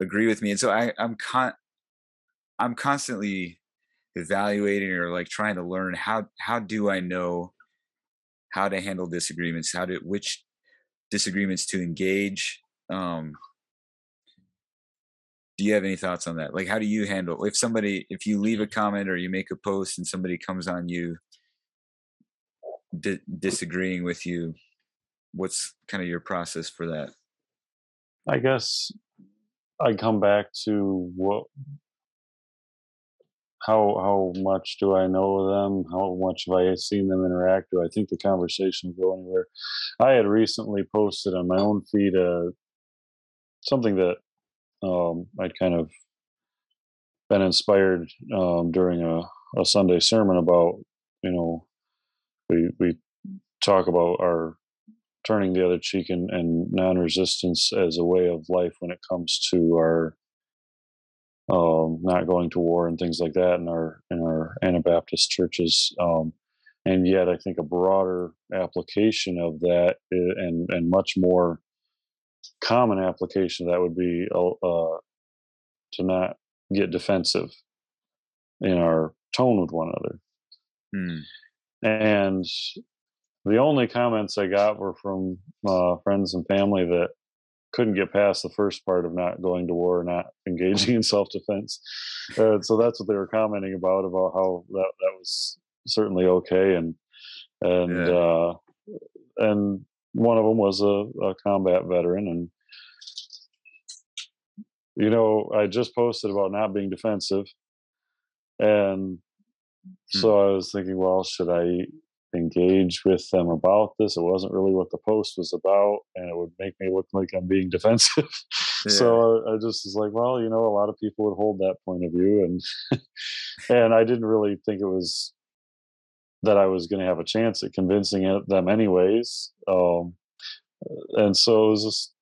Speaker 1: agree with me and so i i'm con i'm constantly evaluating or like trying to learn how how do i know how to handle disagreements how to which disagreements to engage um do you have any thoughts on that like how do you handle if somebody if you leave a comment or you make a post and somebody comes on you di- disagreeing with you what's kind of your process for that
Speaker 2: i guess I come back to what how how much do I know them? How much have I seen them interact? Do I think the conversation will go anywhere? I had recently posted on my own feed uh, something that um, I'd kind of been inspired um, during a, a Sunday sermon about. You know, we we talk about our turning the other cheek and, and non-resistance as a way of life when it comes to our um, not going to war and things like that in our in our Anabaptist churches. Um, and yet, I think a broader application of that eh, and and much more common application that would be uh, uh, to not get defensive in our tone with one another. Hmm. And the only comments I got were from uh, friends and family that couldn't get past the first part of not going to war, not engaging in self-defense. Uh, so that's what they were commenting about about how that that was certainly okay, and and
Speaker 1: Yeah.
Speaker 2: uh, and one of them was a, a combat veteran, and you know, I just posted about not being defensive, and hmm. so I was thinking, well, should I engage with them about this? It wasn't really what the post was about, and it would make me look like I'm being defensive. so I, I just was like, well, you know, a lot of people would hold that point of view, and and I didn't really think it was that I was going to have a chance at convincing them, anyways. Um, and so it was just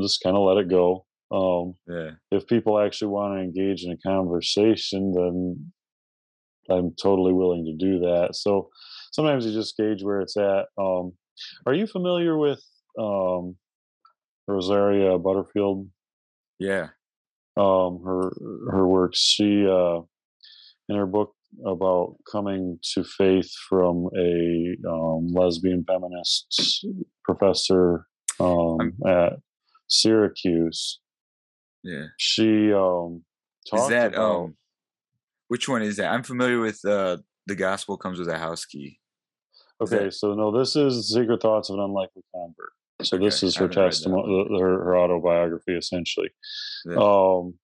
Speaker 2: just kind of let it go. Um,
Speaker 1: yeah,
Speaker 2: if people actually want to engage in a conversation, then I'm totally willing to do that. So sometimes you just gauge where it's at. Um, are you familiar with um, Rosaria Butterfield?
Speaker 1: yeah,
Speaker 2: Um, her her works. She uh, in her book about coming to faith from a um, lesbian feminist professor um, at Syracuse.
Speaker 1: yeah.
Speaker 2: She um,
Speaker 1: Is that
Speaker 2: about.
Speaker 1: um? Which one is that? I'm familiar with uh, the gospel comes with a house key. Is
Speaker 2: Okay,
Speaker 1: that-
Speaker 2: so no, this is Secret Thoughts of an Unlikely Convert. So this is her
Speaker 1: haven't read that
Speaker 2: testimony, her, her autobiography, essentially.
Speaker 1: Yeah.
Speaker 2: Um,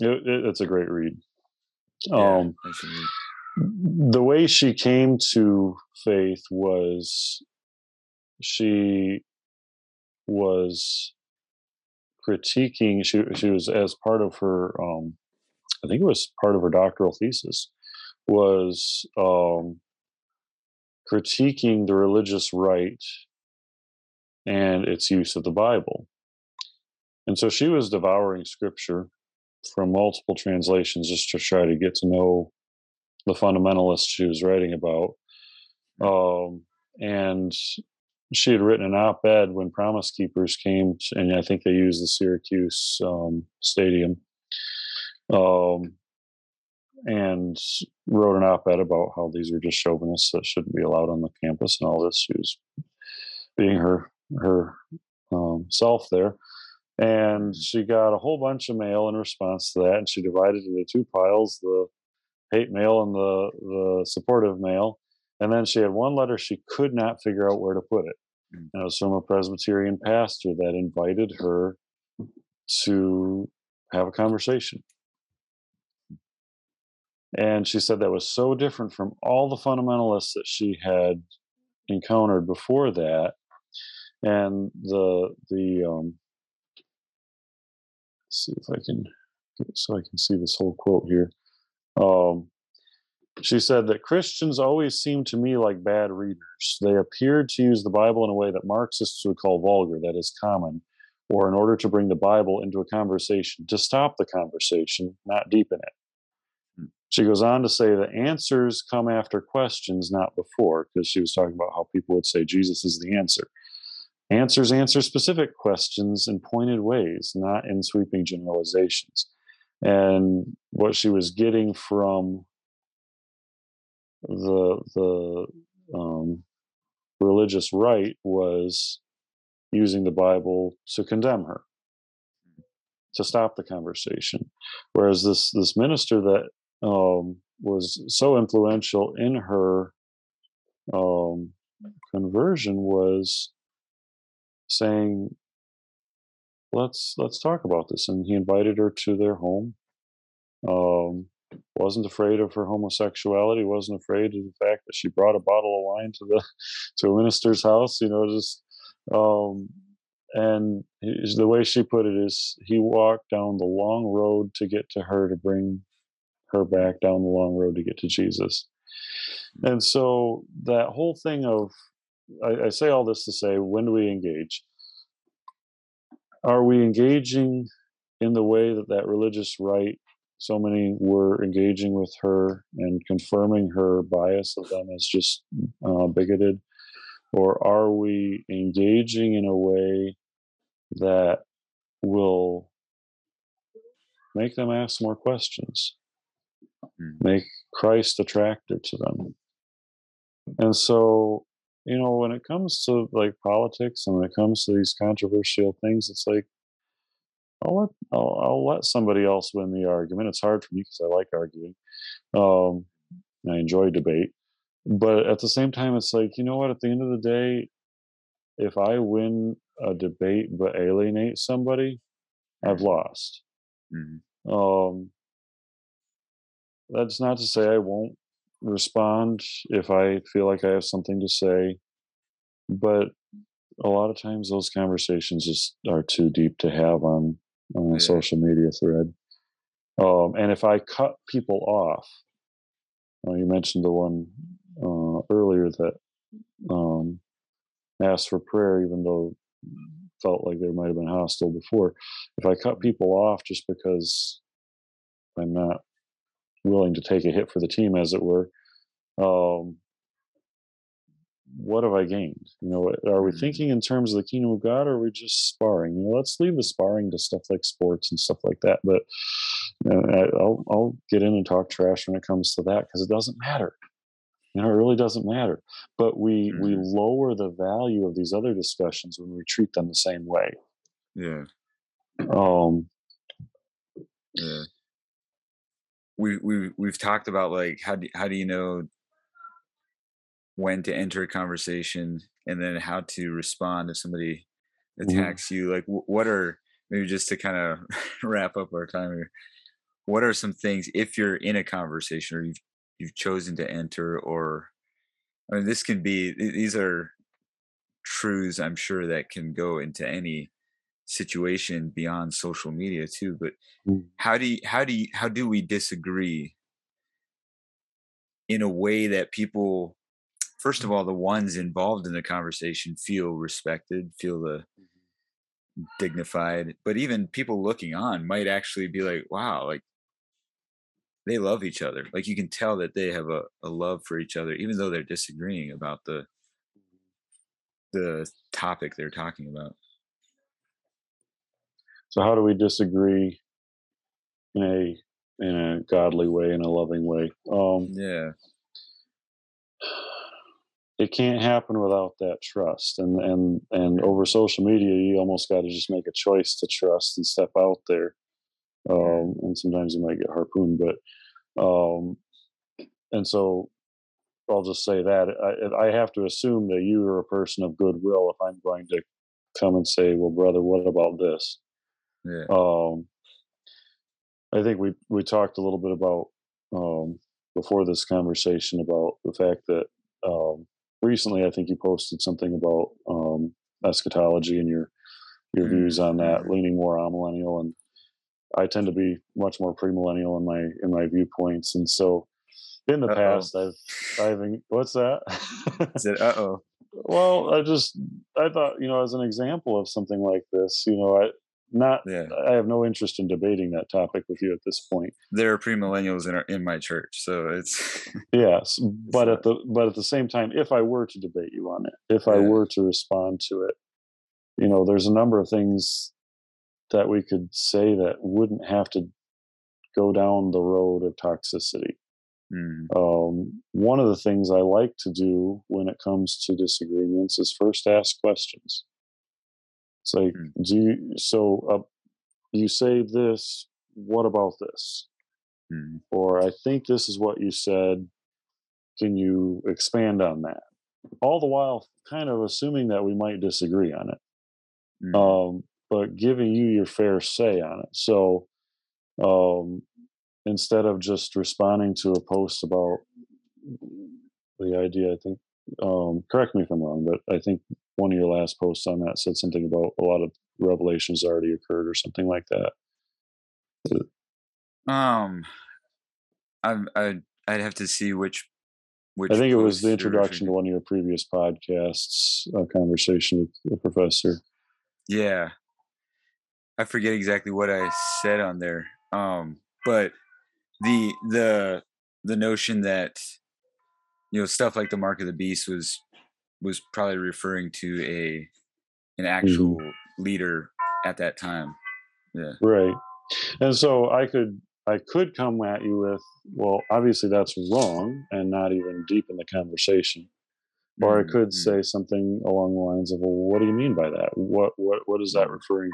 Speaker 2: it, it- it's a great read.
Speaker 1: Yeah,
Speaker 2: Um,
Speaker 1: I should read-
Speaker 2: the way she came to faith was she was critiquing. She she was as part of her. Um, I think it was part of her doctoral thesis was um, critiquing the religious right and its use of the Bible. And so she was devouring scripture from multiple translations just to try to get to know the fundamentalists she was writing about. Um, and she had written an op ed when Promise Keepers came, and I think they used the Syracuse um, Stadium. Um, and wrote an op ed about how these were just chauvinists that shouldn't be allowed on the campus and all this. She was being her her um, self there. And she got a whole bunch of mail in response to that, and she divided it into two piles: the hate mail and the the supportive mail. And then she had one letter she could not figure out where to put it,
Speaker 1: Mm.
Speaker 2: and it was from a Presbyterian pastor that invited her to have a conversation. And she said that was so different from all the fundamentalists that she had encountered before that. And the the um, see if I can so I can see this whole quote here. Um, she said that Christians always seem to me like bad readers. They appeared to use the Bible in a way that Marxists would call vulgar, that is common, or in order to bring the Bible into a conversation, to stop the conversation, not deepen it.
Speaker 1: Hmm.
Speaker 2: She goes on to say that answers come after questions, not before, because she was talking about how people would say Jesus is the answer. Answers answer specific questions in pointed ways, not in sweeping generalizations. And what she was getting from the the um, religious right was using the Bible to condemn her, to stop the conversation. Whereas this this minister that um, was so influential in her um, conversion was saying, "Let's let's talk about this," and he invited her to their home. Um, wasn't afraid of her homosexuality. wasn't afraid of the fact that she brought a bottle of wine to the to a minister's house. You know, just um, and he- the way she put it is, he walked down the long road to get to her to bring her back down the long road to get to Jesus. And so that whole thing of, I, I say all this to say, when do we engage? Are we engaging in the way that that religious right so many were engaging with her and confirming her bias of them as just uh, bigoted? Or are we engaging in a way that will make them ask more questions,
Speaker 1: Mm.
Speaker 2: make Christ attractive to them? And so, you know, when it comes to like politics and when it comes to these controversial things, it's like, I'll let I'll, I'll let somebody else win the argument. It's hard for me because I like arguing. Um, I enjoy debate, but at the same time, it's like you know what? At the end of the day, if I win a debate but alienate somebody, I've lost.
Speaker 1: Mhm.
Speaker 2: Um, that's not to say I won't respond if I feel like I have something to say, but a lot of times those conversations just are too deep to have on on a
Speaker 1: Yeah.
Speaker 2: social media thread. Um, and if I cut people off, uh, you mentioned the one uh, earlier that um, asked for prayer, even though felt like they might have been hostile before. If I cut people off just because I'm not willing to take a hit for the team, as it were, um, what have I gained? You know, are we
Speaker 1: Mhm.
Speaker 2: thinking in terms of the kingdom of God, or are we just sparring? You know, let's leave the sparring to stuff like sports and stuff like that. But you know, I- I'll I'll get in and talk trash when it comes to that because it doesn't matter. You know, it really doesn't matter. But we we
Speaker 1: Mhm.
Speaker 2: lower the value of these other discussions when we treat them the same way.
Speaker 1: Yeah.
Speaker 2: Um,
Speaker 1: Yeah. We we we've talked about like how do how do you know when to enter a conversation and then how to respond if somebody
Speaker 2: Mhm.
Speaker 1: attacks you like what are maybe just to kind of wrap up our time here what are some things if you're in a conversation or you've you've chosen to enter or I mean this can be these are truths I'm sure that can go into any situation beyond social media too but
Speaker 2: Mm.
Speaker 1: how do you how do you how do we disagree in a way that people first of mm. all the ones involved in the conversation feel respected feel the mm-hmm. dignified but even people looking on might actually be like wow like they love each other. Like you can tell that they have a, a love for each other even though they're disagreeing about the mm-hmm. the topic they're talking about
Speaker 2: so how do we disagree in a in a godly way, in a loving way? Um,
Speaker 1: yeah.
Speaker 2: It can't happen without that trust and and and over social media you almost got to just make a choice to trust and step out there um and sometimes you might get harpooned but um and so i'll just say that i i have to assume that you are a person of goodwill if i'm going to come and say well brother what about this
Speaker 1: yeah
Speaker 2: um i think we we talked a little bit about um before this conversation about the fact that um recently i think you posted something about um eschatology and your your views on that
Speaker 1: Mhm.
Speaker 2: leaning more on millennial and i tend to be much more premillennial in my in my viewpoints and so in the
Speaker 1: Uh-oh.
Speaker 2: past i've i've what's that
Speaker 1: said uh-oh
Speaker 2: well i just i thought you know as an example of something like this you know i not
Speaker 1: yeah.
Speaker 2: I have no interest in debating that topic with you at this point.
Speaker 1: There are premillennials in our in my church so it's
Speaker 2: yes but at the but at the same time if i were to debate you on it if i were to respond to it you know there's a number of things that we could say that wouldn't have to go down the road of toxicity.
Speaker 1: Mm,
Speaker 2: um, one of the things I like to do when it comes to disagreements is first ask questions. It's like,
Speaker 1: Mm.
Speaker 2: do you, so uh, you say this, what about this?
Speaker 1: mm,
Speaker 2: Or I think this is what you said. Can you expand on that? All the while, kind of assuming that we might disagree on it,
Speaker 1: mm.
Speaker 2: um, but giving you your fair say on it. So um, instead of just responding to a post about the idea, I think, um, correct me if I'm wrong, but I think one of your last posts on that said something about a lot of revelations already occurred or something like that.
Speaker 1: Um, I'm I'd I'd have to see which which.
Speaker 2: I think it was the introduction to one of your previous podcasts, a conversation with the professor.
Speaker 1: Yeah, I forget exactly what I said on there. Um, but the the the notion that you know stuff like the mark of the beast was was probably referring to a an actual leader at that time. Yeah.
Speaker 2: Right. And so I could I could come at you with, well, obviously that's wrong and not even deep in the conversation. Or I
Speaker 1: Mm,
Speaker 2: could
Speaker 1: mm,
Speaker 2: say something along the lines of, well, what do you mean by that? What what what is that referring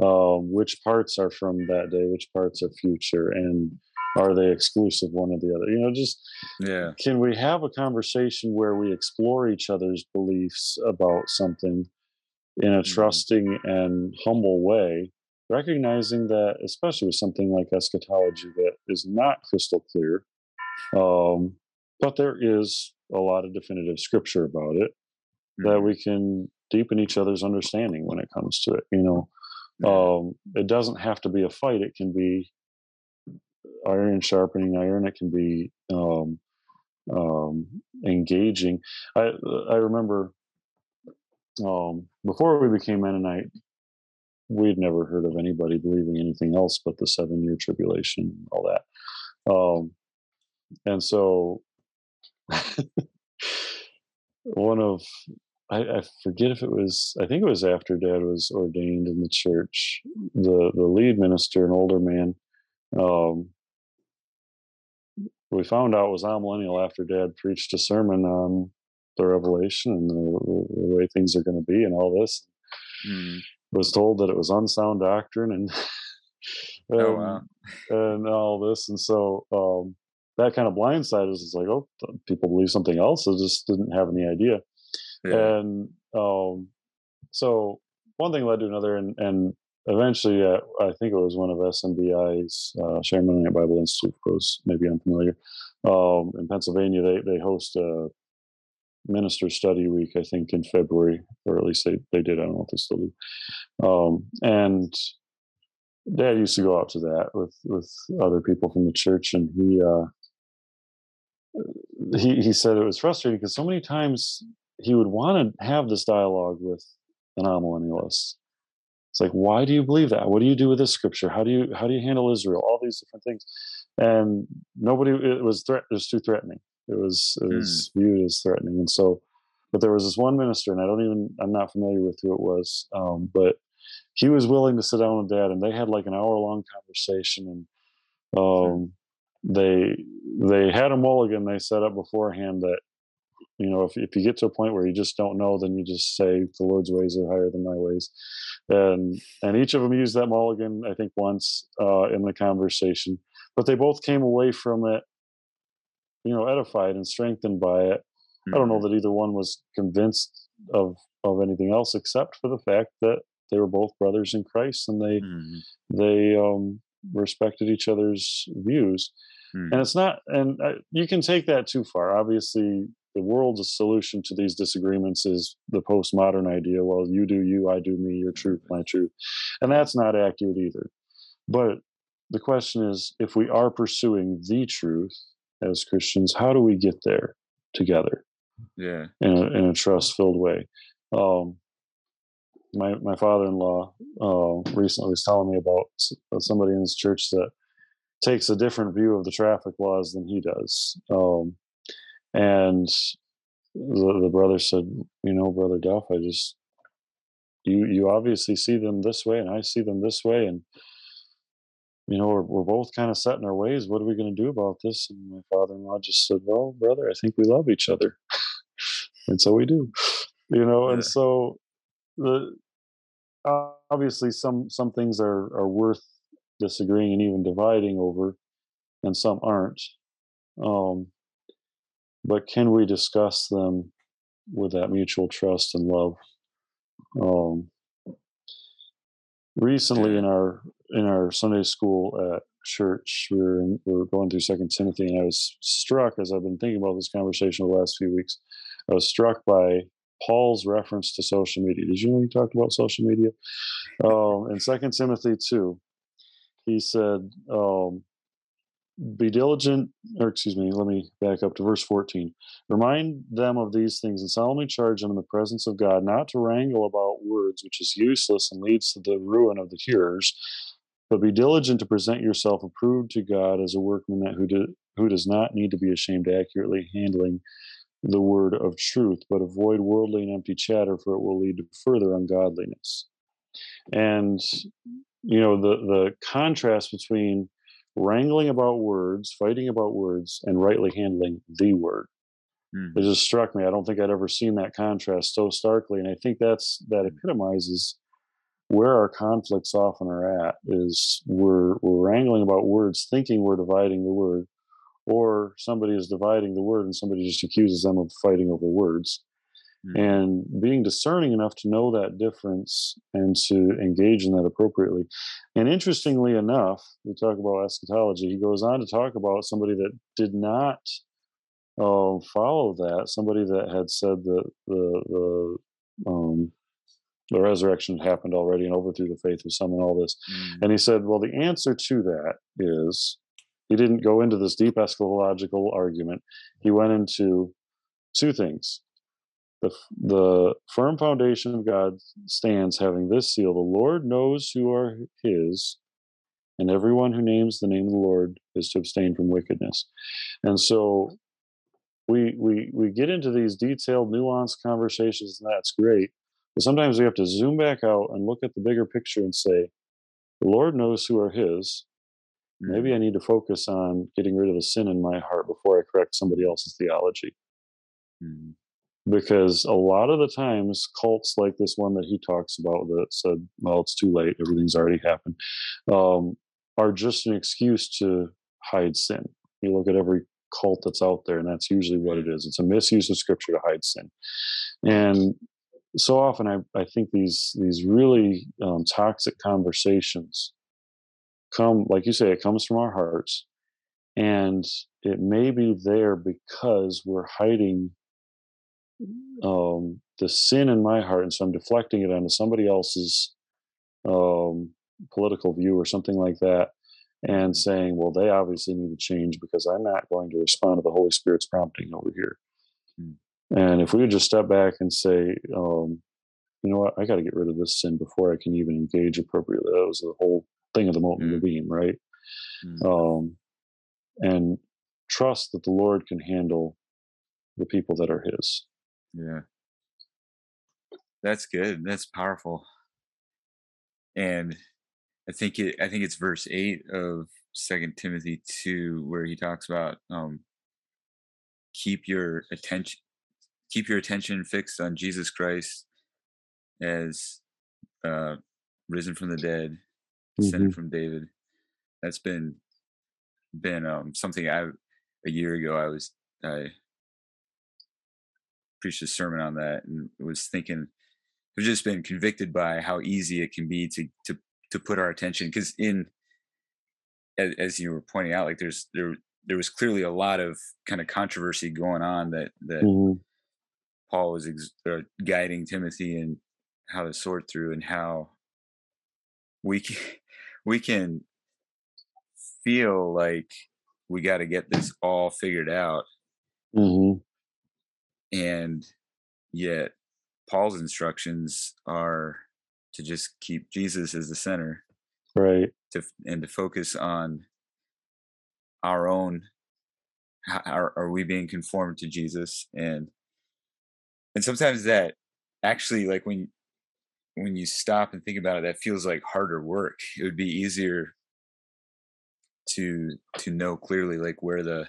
Speaker 2: to? Um, which parts are from that day? Which parts are future? And are they exclusive one or the other? You know just
Speaker 1: yeah.
Speaker 2: can we have a conversation where we explore each other's beliefs about something in a
Speaker 1: Mhm.
Speaker 2: trusting and humble way recognizing that especially with something like eschatology that is not crystal clear um, but there is a lot of definitive scripture about it that
Speaker 1: Mhm.
Speaker 2: we can deepen each other's understanding when it comes to it you know? Um, it doesn't have to be a fight. It can be iron sharpening iron it can be um, um, engaging. I i remember um, before we became mennonite we'd never heard of anybody believing anything else but the seven year tribulation and all that. Um, and so one of I, I forget if it was I think it was after dad was ordained in the church the the lead minister an older man um we found out was millennial after dad preached a sermon on the revelation and the, the way things are going to be and all this.
Speaker 1: Mhm.
Speaker 2: was told that it was unsound doctrine and and,
Speaker 1: Oh, wow.
Speaker 2: and all this and so um that kind of blindsided us. It's like oh people believe something else. I just didn't have any idea.
Speaker 1: Yeah.
Speaker 2: And um, so one thing led to another, and, and eventually, uh, I think it was one of SMBI's uh, Mennonite Bible Institute, for those maybe unfamiliar, um, in Pennsylvania. They they host a minister study week, I think, in February, or at least they they did. I don't know if they still do. Um, and Dad used to go out to that with with other people from the church, and he. Uh, he he said it was frustrating because so many times he would want to have this dialogue with an amillennialist. It's like, why do you believe that? What do you do with this scripture? How do you how do you handle Israel? All these different things, and nobody. It was threat. It was too threatening. It was it was viewed as threatening, and so. But there was this one minister, and I don't even I'm not familiar with who it was, um, but he was willing to sit down with Dad, and they had like an hour long conversation, and um, they they had a mulligan they set up beforehand that you know if, if you get to a point where you just don't know then you just say the lord's ways are higher than my ways. And and each of them used that mulligan i think once uh, in the conversation but they both came away from it you know edified and strengthened by it. I don't know
Speaker 1: Mhm.
Speaker 2: that either one was convinced of of anything else except for the fact that they were both brothers in christ and they
Speaker 1: Mhm.
Speaker 2: they um respected each other's views. And it's not and uh, you can take that too far. Obviously the world's solution to these disagreements is the postmodern idea well you do you i do me your truth my truth and that's not accurate either. But the question is if we are pursuing the truth as christians how do we get there together?
Speaker 1: Yeah.
Speaker 2: In a, in a trust filled way. Um, my my father-in-law uh, recently was telling me about uh, somebody in his church that takes a different view of the traffic laws than he does. Um, and the, the brother said, "You know, brother Duff, I just you you obviously see them this way, and I see them this way, and you know we're we're both kind of set in our ways. What are we going to do about this?" And my father-in-law just said, "Well, brother, I think we love each other, and so we do." You know, and so the uh, obviously some some things are are worth disagreeing and even dividing over and some aren't um but can we discuss them with that mutual trust and love? Um recently in our in our sunday school at church we were, in, we were going through second timothy and i was struck as i've been thinking about this conversation the last few weeks i was struck by paul's reference to social media. Did you know he talked about social media? Um in second timothy 2 he said um be diligent or excuse me let me back up to verse 14 remind them of these things and solemnly charge them in the presence of god not to wrangle about words which is useless and leads to the ruin of the hearers but be diligent to present yourself approved to god as a workman that who, do, who does not need to be ashamed accurately handling the word of truth but avoid worldly and empty chatter for it will lead to further ungodliness. And you know the the contrast between wrangling about words fighting about words and rightly handling the word
Speaker 1: Mhm.
Speaker 2: it just struck me i don't think i'd ever seen that contrast so starkly and i think that's that epitomizes where our conflicts often are at is we're we're wrangling about words, thinking we're dividing the word, or somebody is dividing the word and somebody just accuses them of fighting over words. Mm-hmm. And being discerning enough to know that difference and to engage in that appropriately. And interestingly enough, we talk about eschatology. He goes on to talk about somebody that did not uh, follow that, somebody that had said that the the um, the resurrection happened already and overthrew the faith of some and all this. Mm. And he said, well, the answer to that is he didn't go into this deep eschatological argument. He went into two things. The, the firm foundation of God stands having this seal the Lord knows who are his, and everyone who names the name of the Lord is to abstain from wickedness. And so we we we get into these detailed, nuanced conversations, and that's great. But sometimes we have to zoom back out and look at the bigger picture and say, the Lord knows who are His. Maybe. I need to focus on getting rid of the sin in my heart before I correct somebody else's theology. Mm-hmm. Because a lot of the times, cults like this one that he talks about that said, well, it's too late, everything's already happened, um, are just an excuse to hide sin. You look at every cult that's out there, and that's usually what it is. It's a misuse of scripture to hide sin. And so often I, I think these these really um, toxic conversations come like you say it comes from our hearts and it may be there because we're hiding um, the sin in my heart and so i'm deflecting it onto somebody else's um, political view or something like that and saying well they obviously need to change because i'm not going to respond to the holy spirit's prompting over here hmm. And if we would just step back and say, um, you know what, I got to get rid of this sin before I can even engage appropriately. That was the whole thing of the molten mm. beam, right? Mm. Um, and trust that the Lord can handle the people that are His.
Speaker 1: Yeah, that's good. That's powerful. And I think it. I think it's verse eight of Second Timothy two where he talks about um, keep your attention keep your attention fixed on Jesus Christ as uh, risen from the dead, mm-hmm. descended from David. That's been been um, something I a year ago I was I preached a sermon on that and was thinking I've just been convicted by how easy it can be to to to put our attention because in as, as you were pointing out like there's there there was clearly a lot of kind of controversy going on that that mm-hmm. Paul was ex- uh, guiding Timothy in how to sort through and how we can, we can feel like we got to get this all figured out. Mm-hmm. And yet, Paul's instructions are to just keep Jesus as the center,
Speaker 2: right?
Speaker 1: To and to focus on our own. How, are, are we being conformed to Jesus? And and sometimes that actually like when when you stop and think about it that feels like harder work it would be easier to to know clearly like where the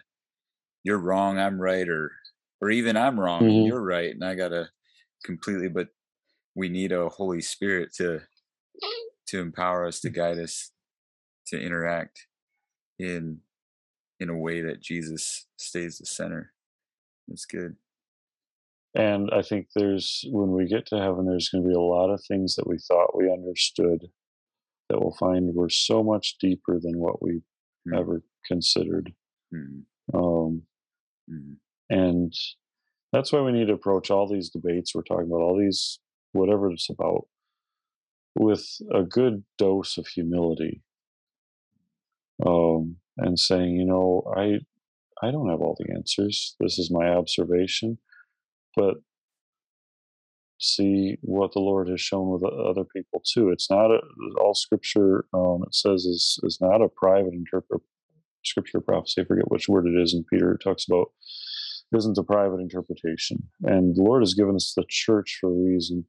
Speaker 1: you're wrong i'm right or or even i'm wrong mm-hmm. you're right and i gotta completely but we need a holy spirit to to empower us to guide us to interact in in a way that jesus stays the center that's good
Speaker 2: and I think there's, when we get to heaven, there's going to be a lot of things that we thought we understood that we'll find were so much deeper than what we mm. ever considered. Mm. Um, mm. And that's why we need to approach all these debates we're talking about, all these, whatever it's about, with a good dose of humility. Um, and saying, you know, I, I don't have all the answers. This is my observation but see what the Lord has shown with other people too. It's not a, all Scripture. Um, it says is is not a private interpret Scripture prophecy. I forget which word it is, and Peter talks about isn't a private interpretation. And the Lord has given us the church for a reason.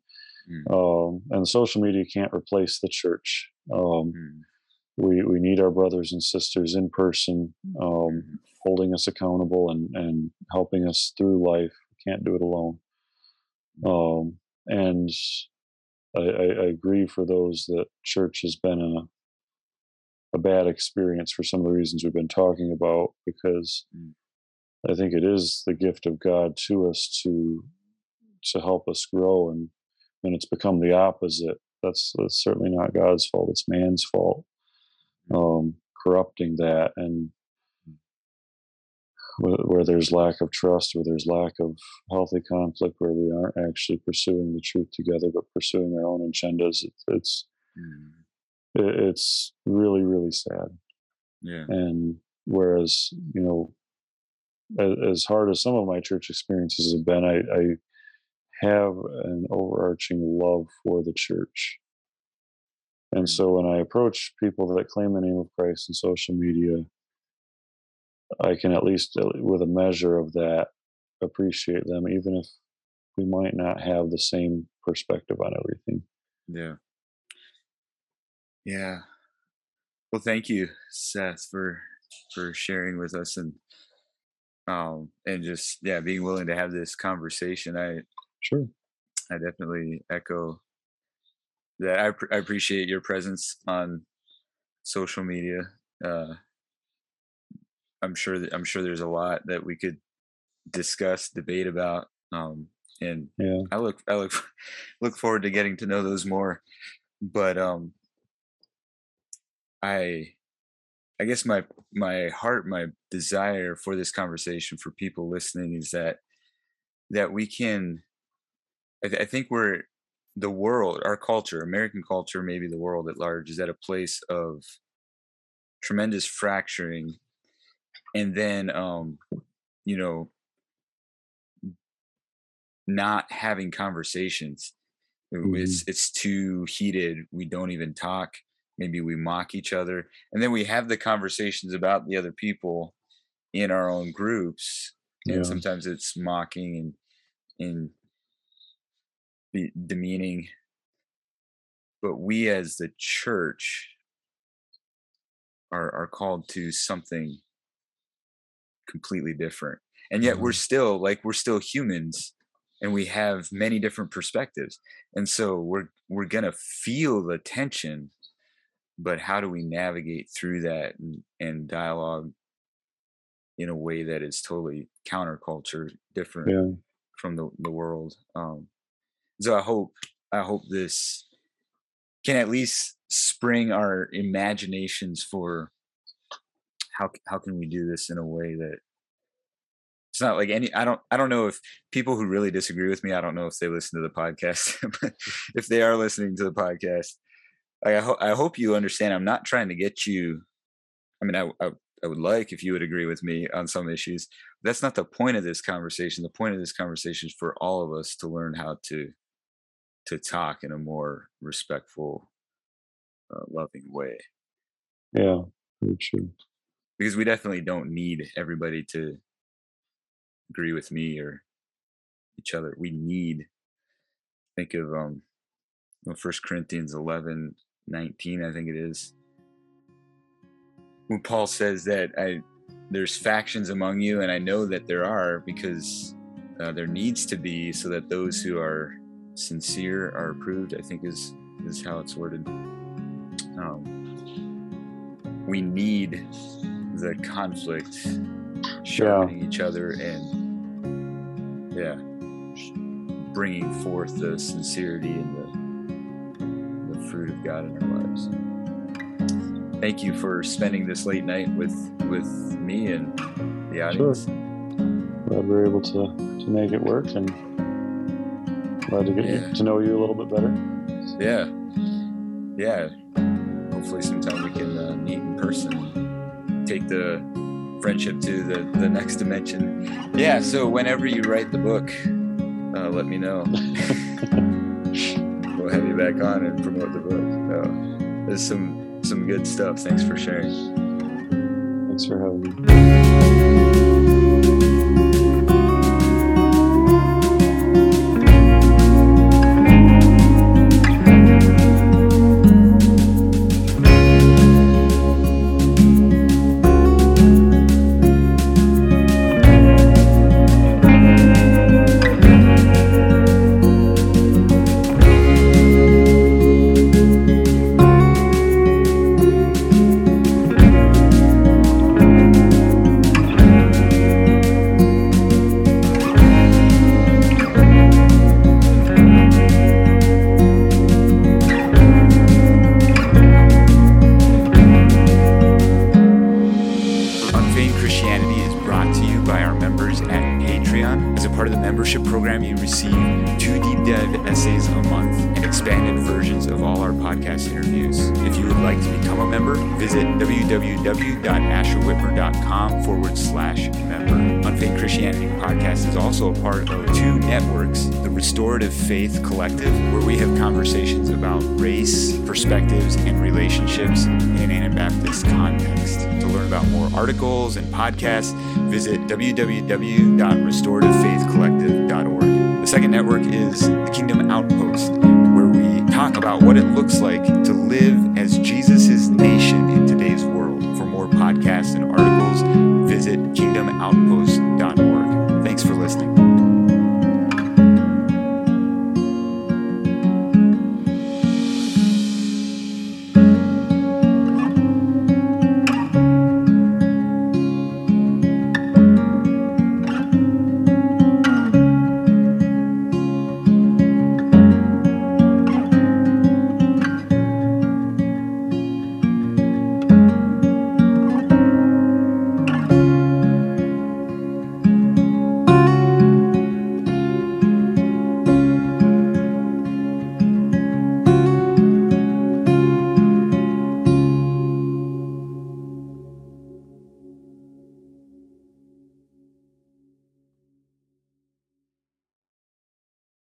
Speaker 2: Mm. Um, and social media can't replace the church. Um, mm. We we need our brothers and sisters in person, um, mm. holding us accountable and and helping us through life We can't do it alone. Um, and I, I, I agree for those that church has been a a bad experience for some of the reasons we've been talking about because
Speaker 1: Mm.
Speaker 2: I think it is the gift of God to us to to help us grow and and it's become the opposite. That's that's certainly not God's fault. It's man's fault. Um, corrupting that and where, where there's lack of trust, where there's lack of healthy conflict, where we aren't actually pursuing the truth together, but pursuing our own agendas. It's it's
Speaker 1: Mm.
Speaker 2: it- it's really really sad.
Speaker 1: Yeah.
Speaker 2: And whereas you know, as, hard as some of my church experiences have been, I, I have an overarching love for the church. And
Speaker 1: Mm.
Speaker 2: so when I approach people that claim the name of Christ in social media, I can at least, uh, with a measure of that, appreciate them, even if we might not have the same perspective on everything.
Speaker 1: Yeah. Yeah. Well, thank you, Seth, for for sharing with us and um and just yeah being willing to have this conversation. I
Speaker 2: Sure.
Speaker 1: I definitely echo that. I, pr- I appreciate your presence on social media. Uh, I'm sure that I'm sure there's a lot that we could discuss, debate about, um, and
Speaker 2: Yeah.
Speaker 1: I look I look look forward to getting to know those more. But um, I I guess my my heart, my desire for this conversation for people listening is that that we can. I, th- I think we're the world, our culture, American culture, maybe the world at large, is at a place of tremendous fracturing, and then um, you know, not having conversations. Uh, It's it's too heated. We don't even talk. Maybe we mock each other, and then we have the conversations about the other people in our own groups, and
Speaker 2: Yeah.
Speaker 1: sometimes it's mocking and and demeaning. But we, as the church, are are called to something completely different, and yet we're
Speaker 2: Mhm.
Speaker 1: still like we're still humans, and we have many different perspectives, and so we're we're gonna feel the tension but how do we navigate through that and, and dialogue in a way that is totally counterculture different
Speaker 2: Yeah.
Speaker 1: from the, the world um so i hope i hope this can at least spring our imaginations for how how can we do this in a way that it's not like any i don't i don't know if people who really disagree with me i don't know if they listen to the podcast but if they are listening to the podcast like I, ho- I hope you understand i'm not trying to get you i mean I, I i would like if you would agree with me on some issues that's not the point of this conversation the point of this conversation is for all of us to learn how to to talk in a more respectful uh, loving way
Speaker 2: Yeah. Very true.
Speaker 1: because we definitely don't need everybody to agree with me or each other we need think of um first corinthians 11 19 i think it is when paul says that i there's factions among you and i know that there are because uh, there needs to be so that those who are sincere are approved i think is is how it's worded. Um, we need the conflict sharpening each other and yeah bringing forth the sincerity and the fruit of god in our lives. Thank you for spending this late night with with me and the audience.
Speaker 2: Glad we were able to to make it work and glad to get
Speaker 1: Yeah.
Speaker 2: to know you a little bit better.
Speaker 1: yeah. Yeah. Hopefully sometime we can uh, meet in person and take the friendship to the the next dimension. Yeah so whenever you write the book uh, let me know we'll have you back on and promote the book. Uh, there's some some good stuff. Thanks for sharing.
Speaker 2: Thanks for having me.
Speaker 1: articles and podcasts, visit www.restorativefaithcollective.org. The second network is the Kingdom Outpost, where we talk about what it looks like to live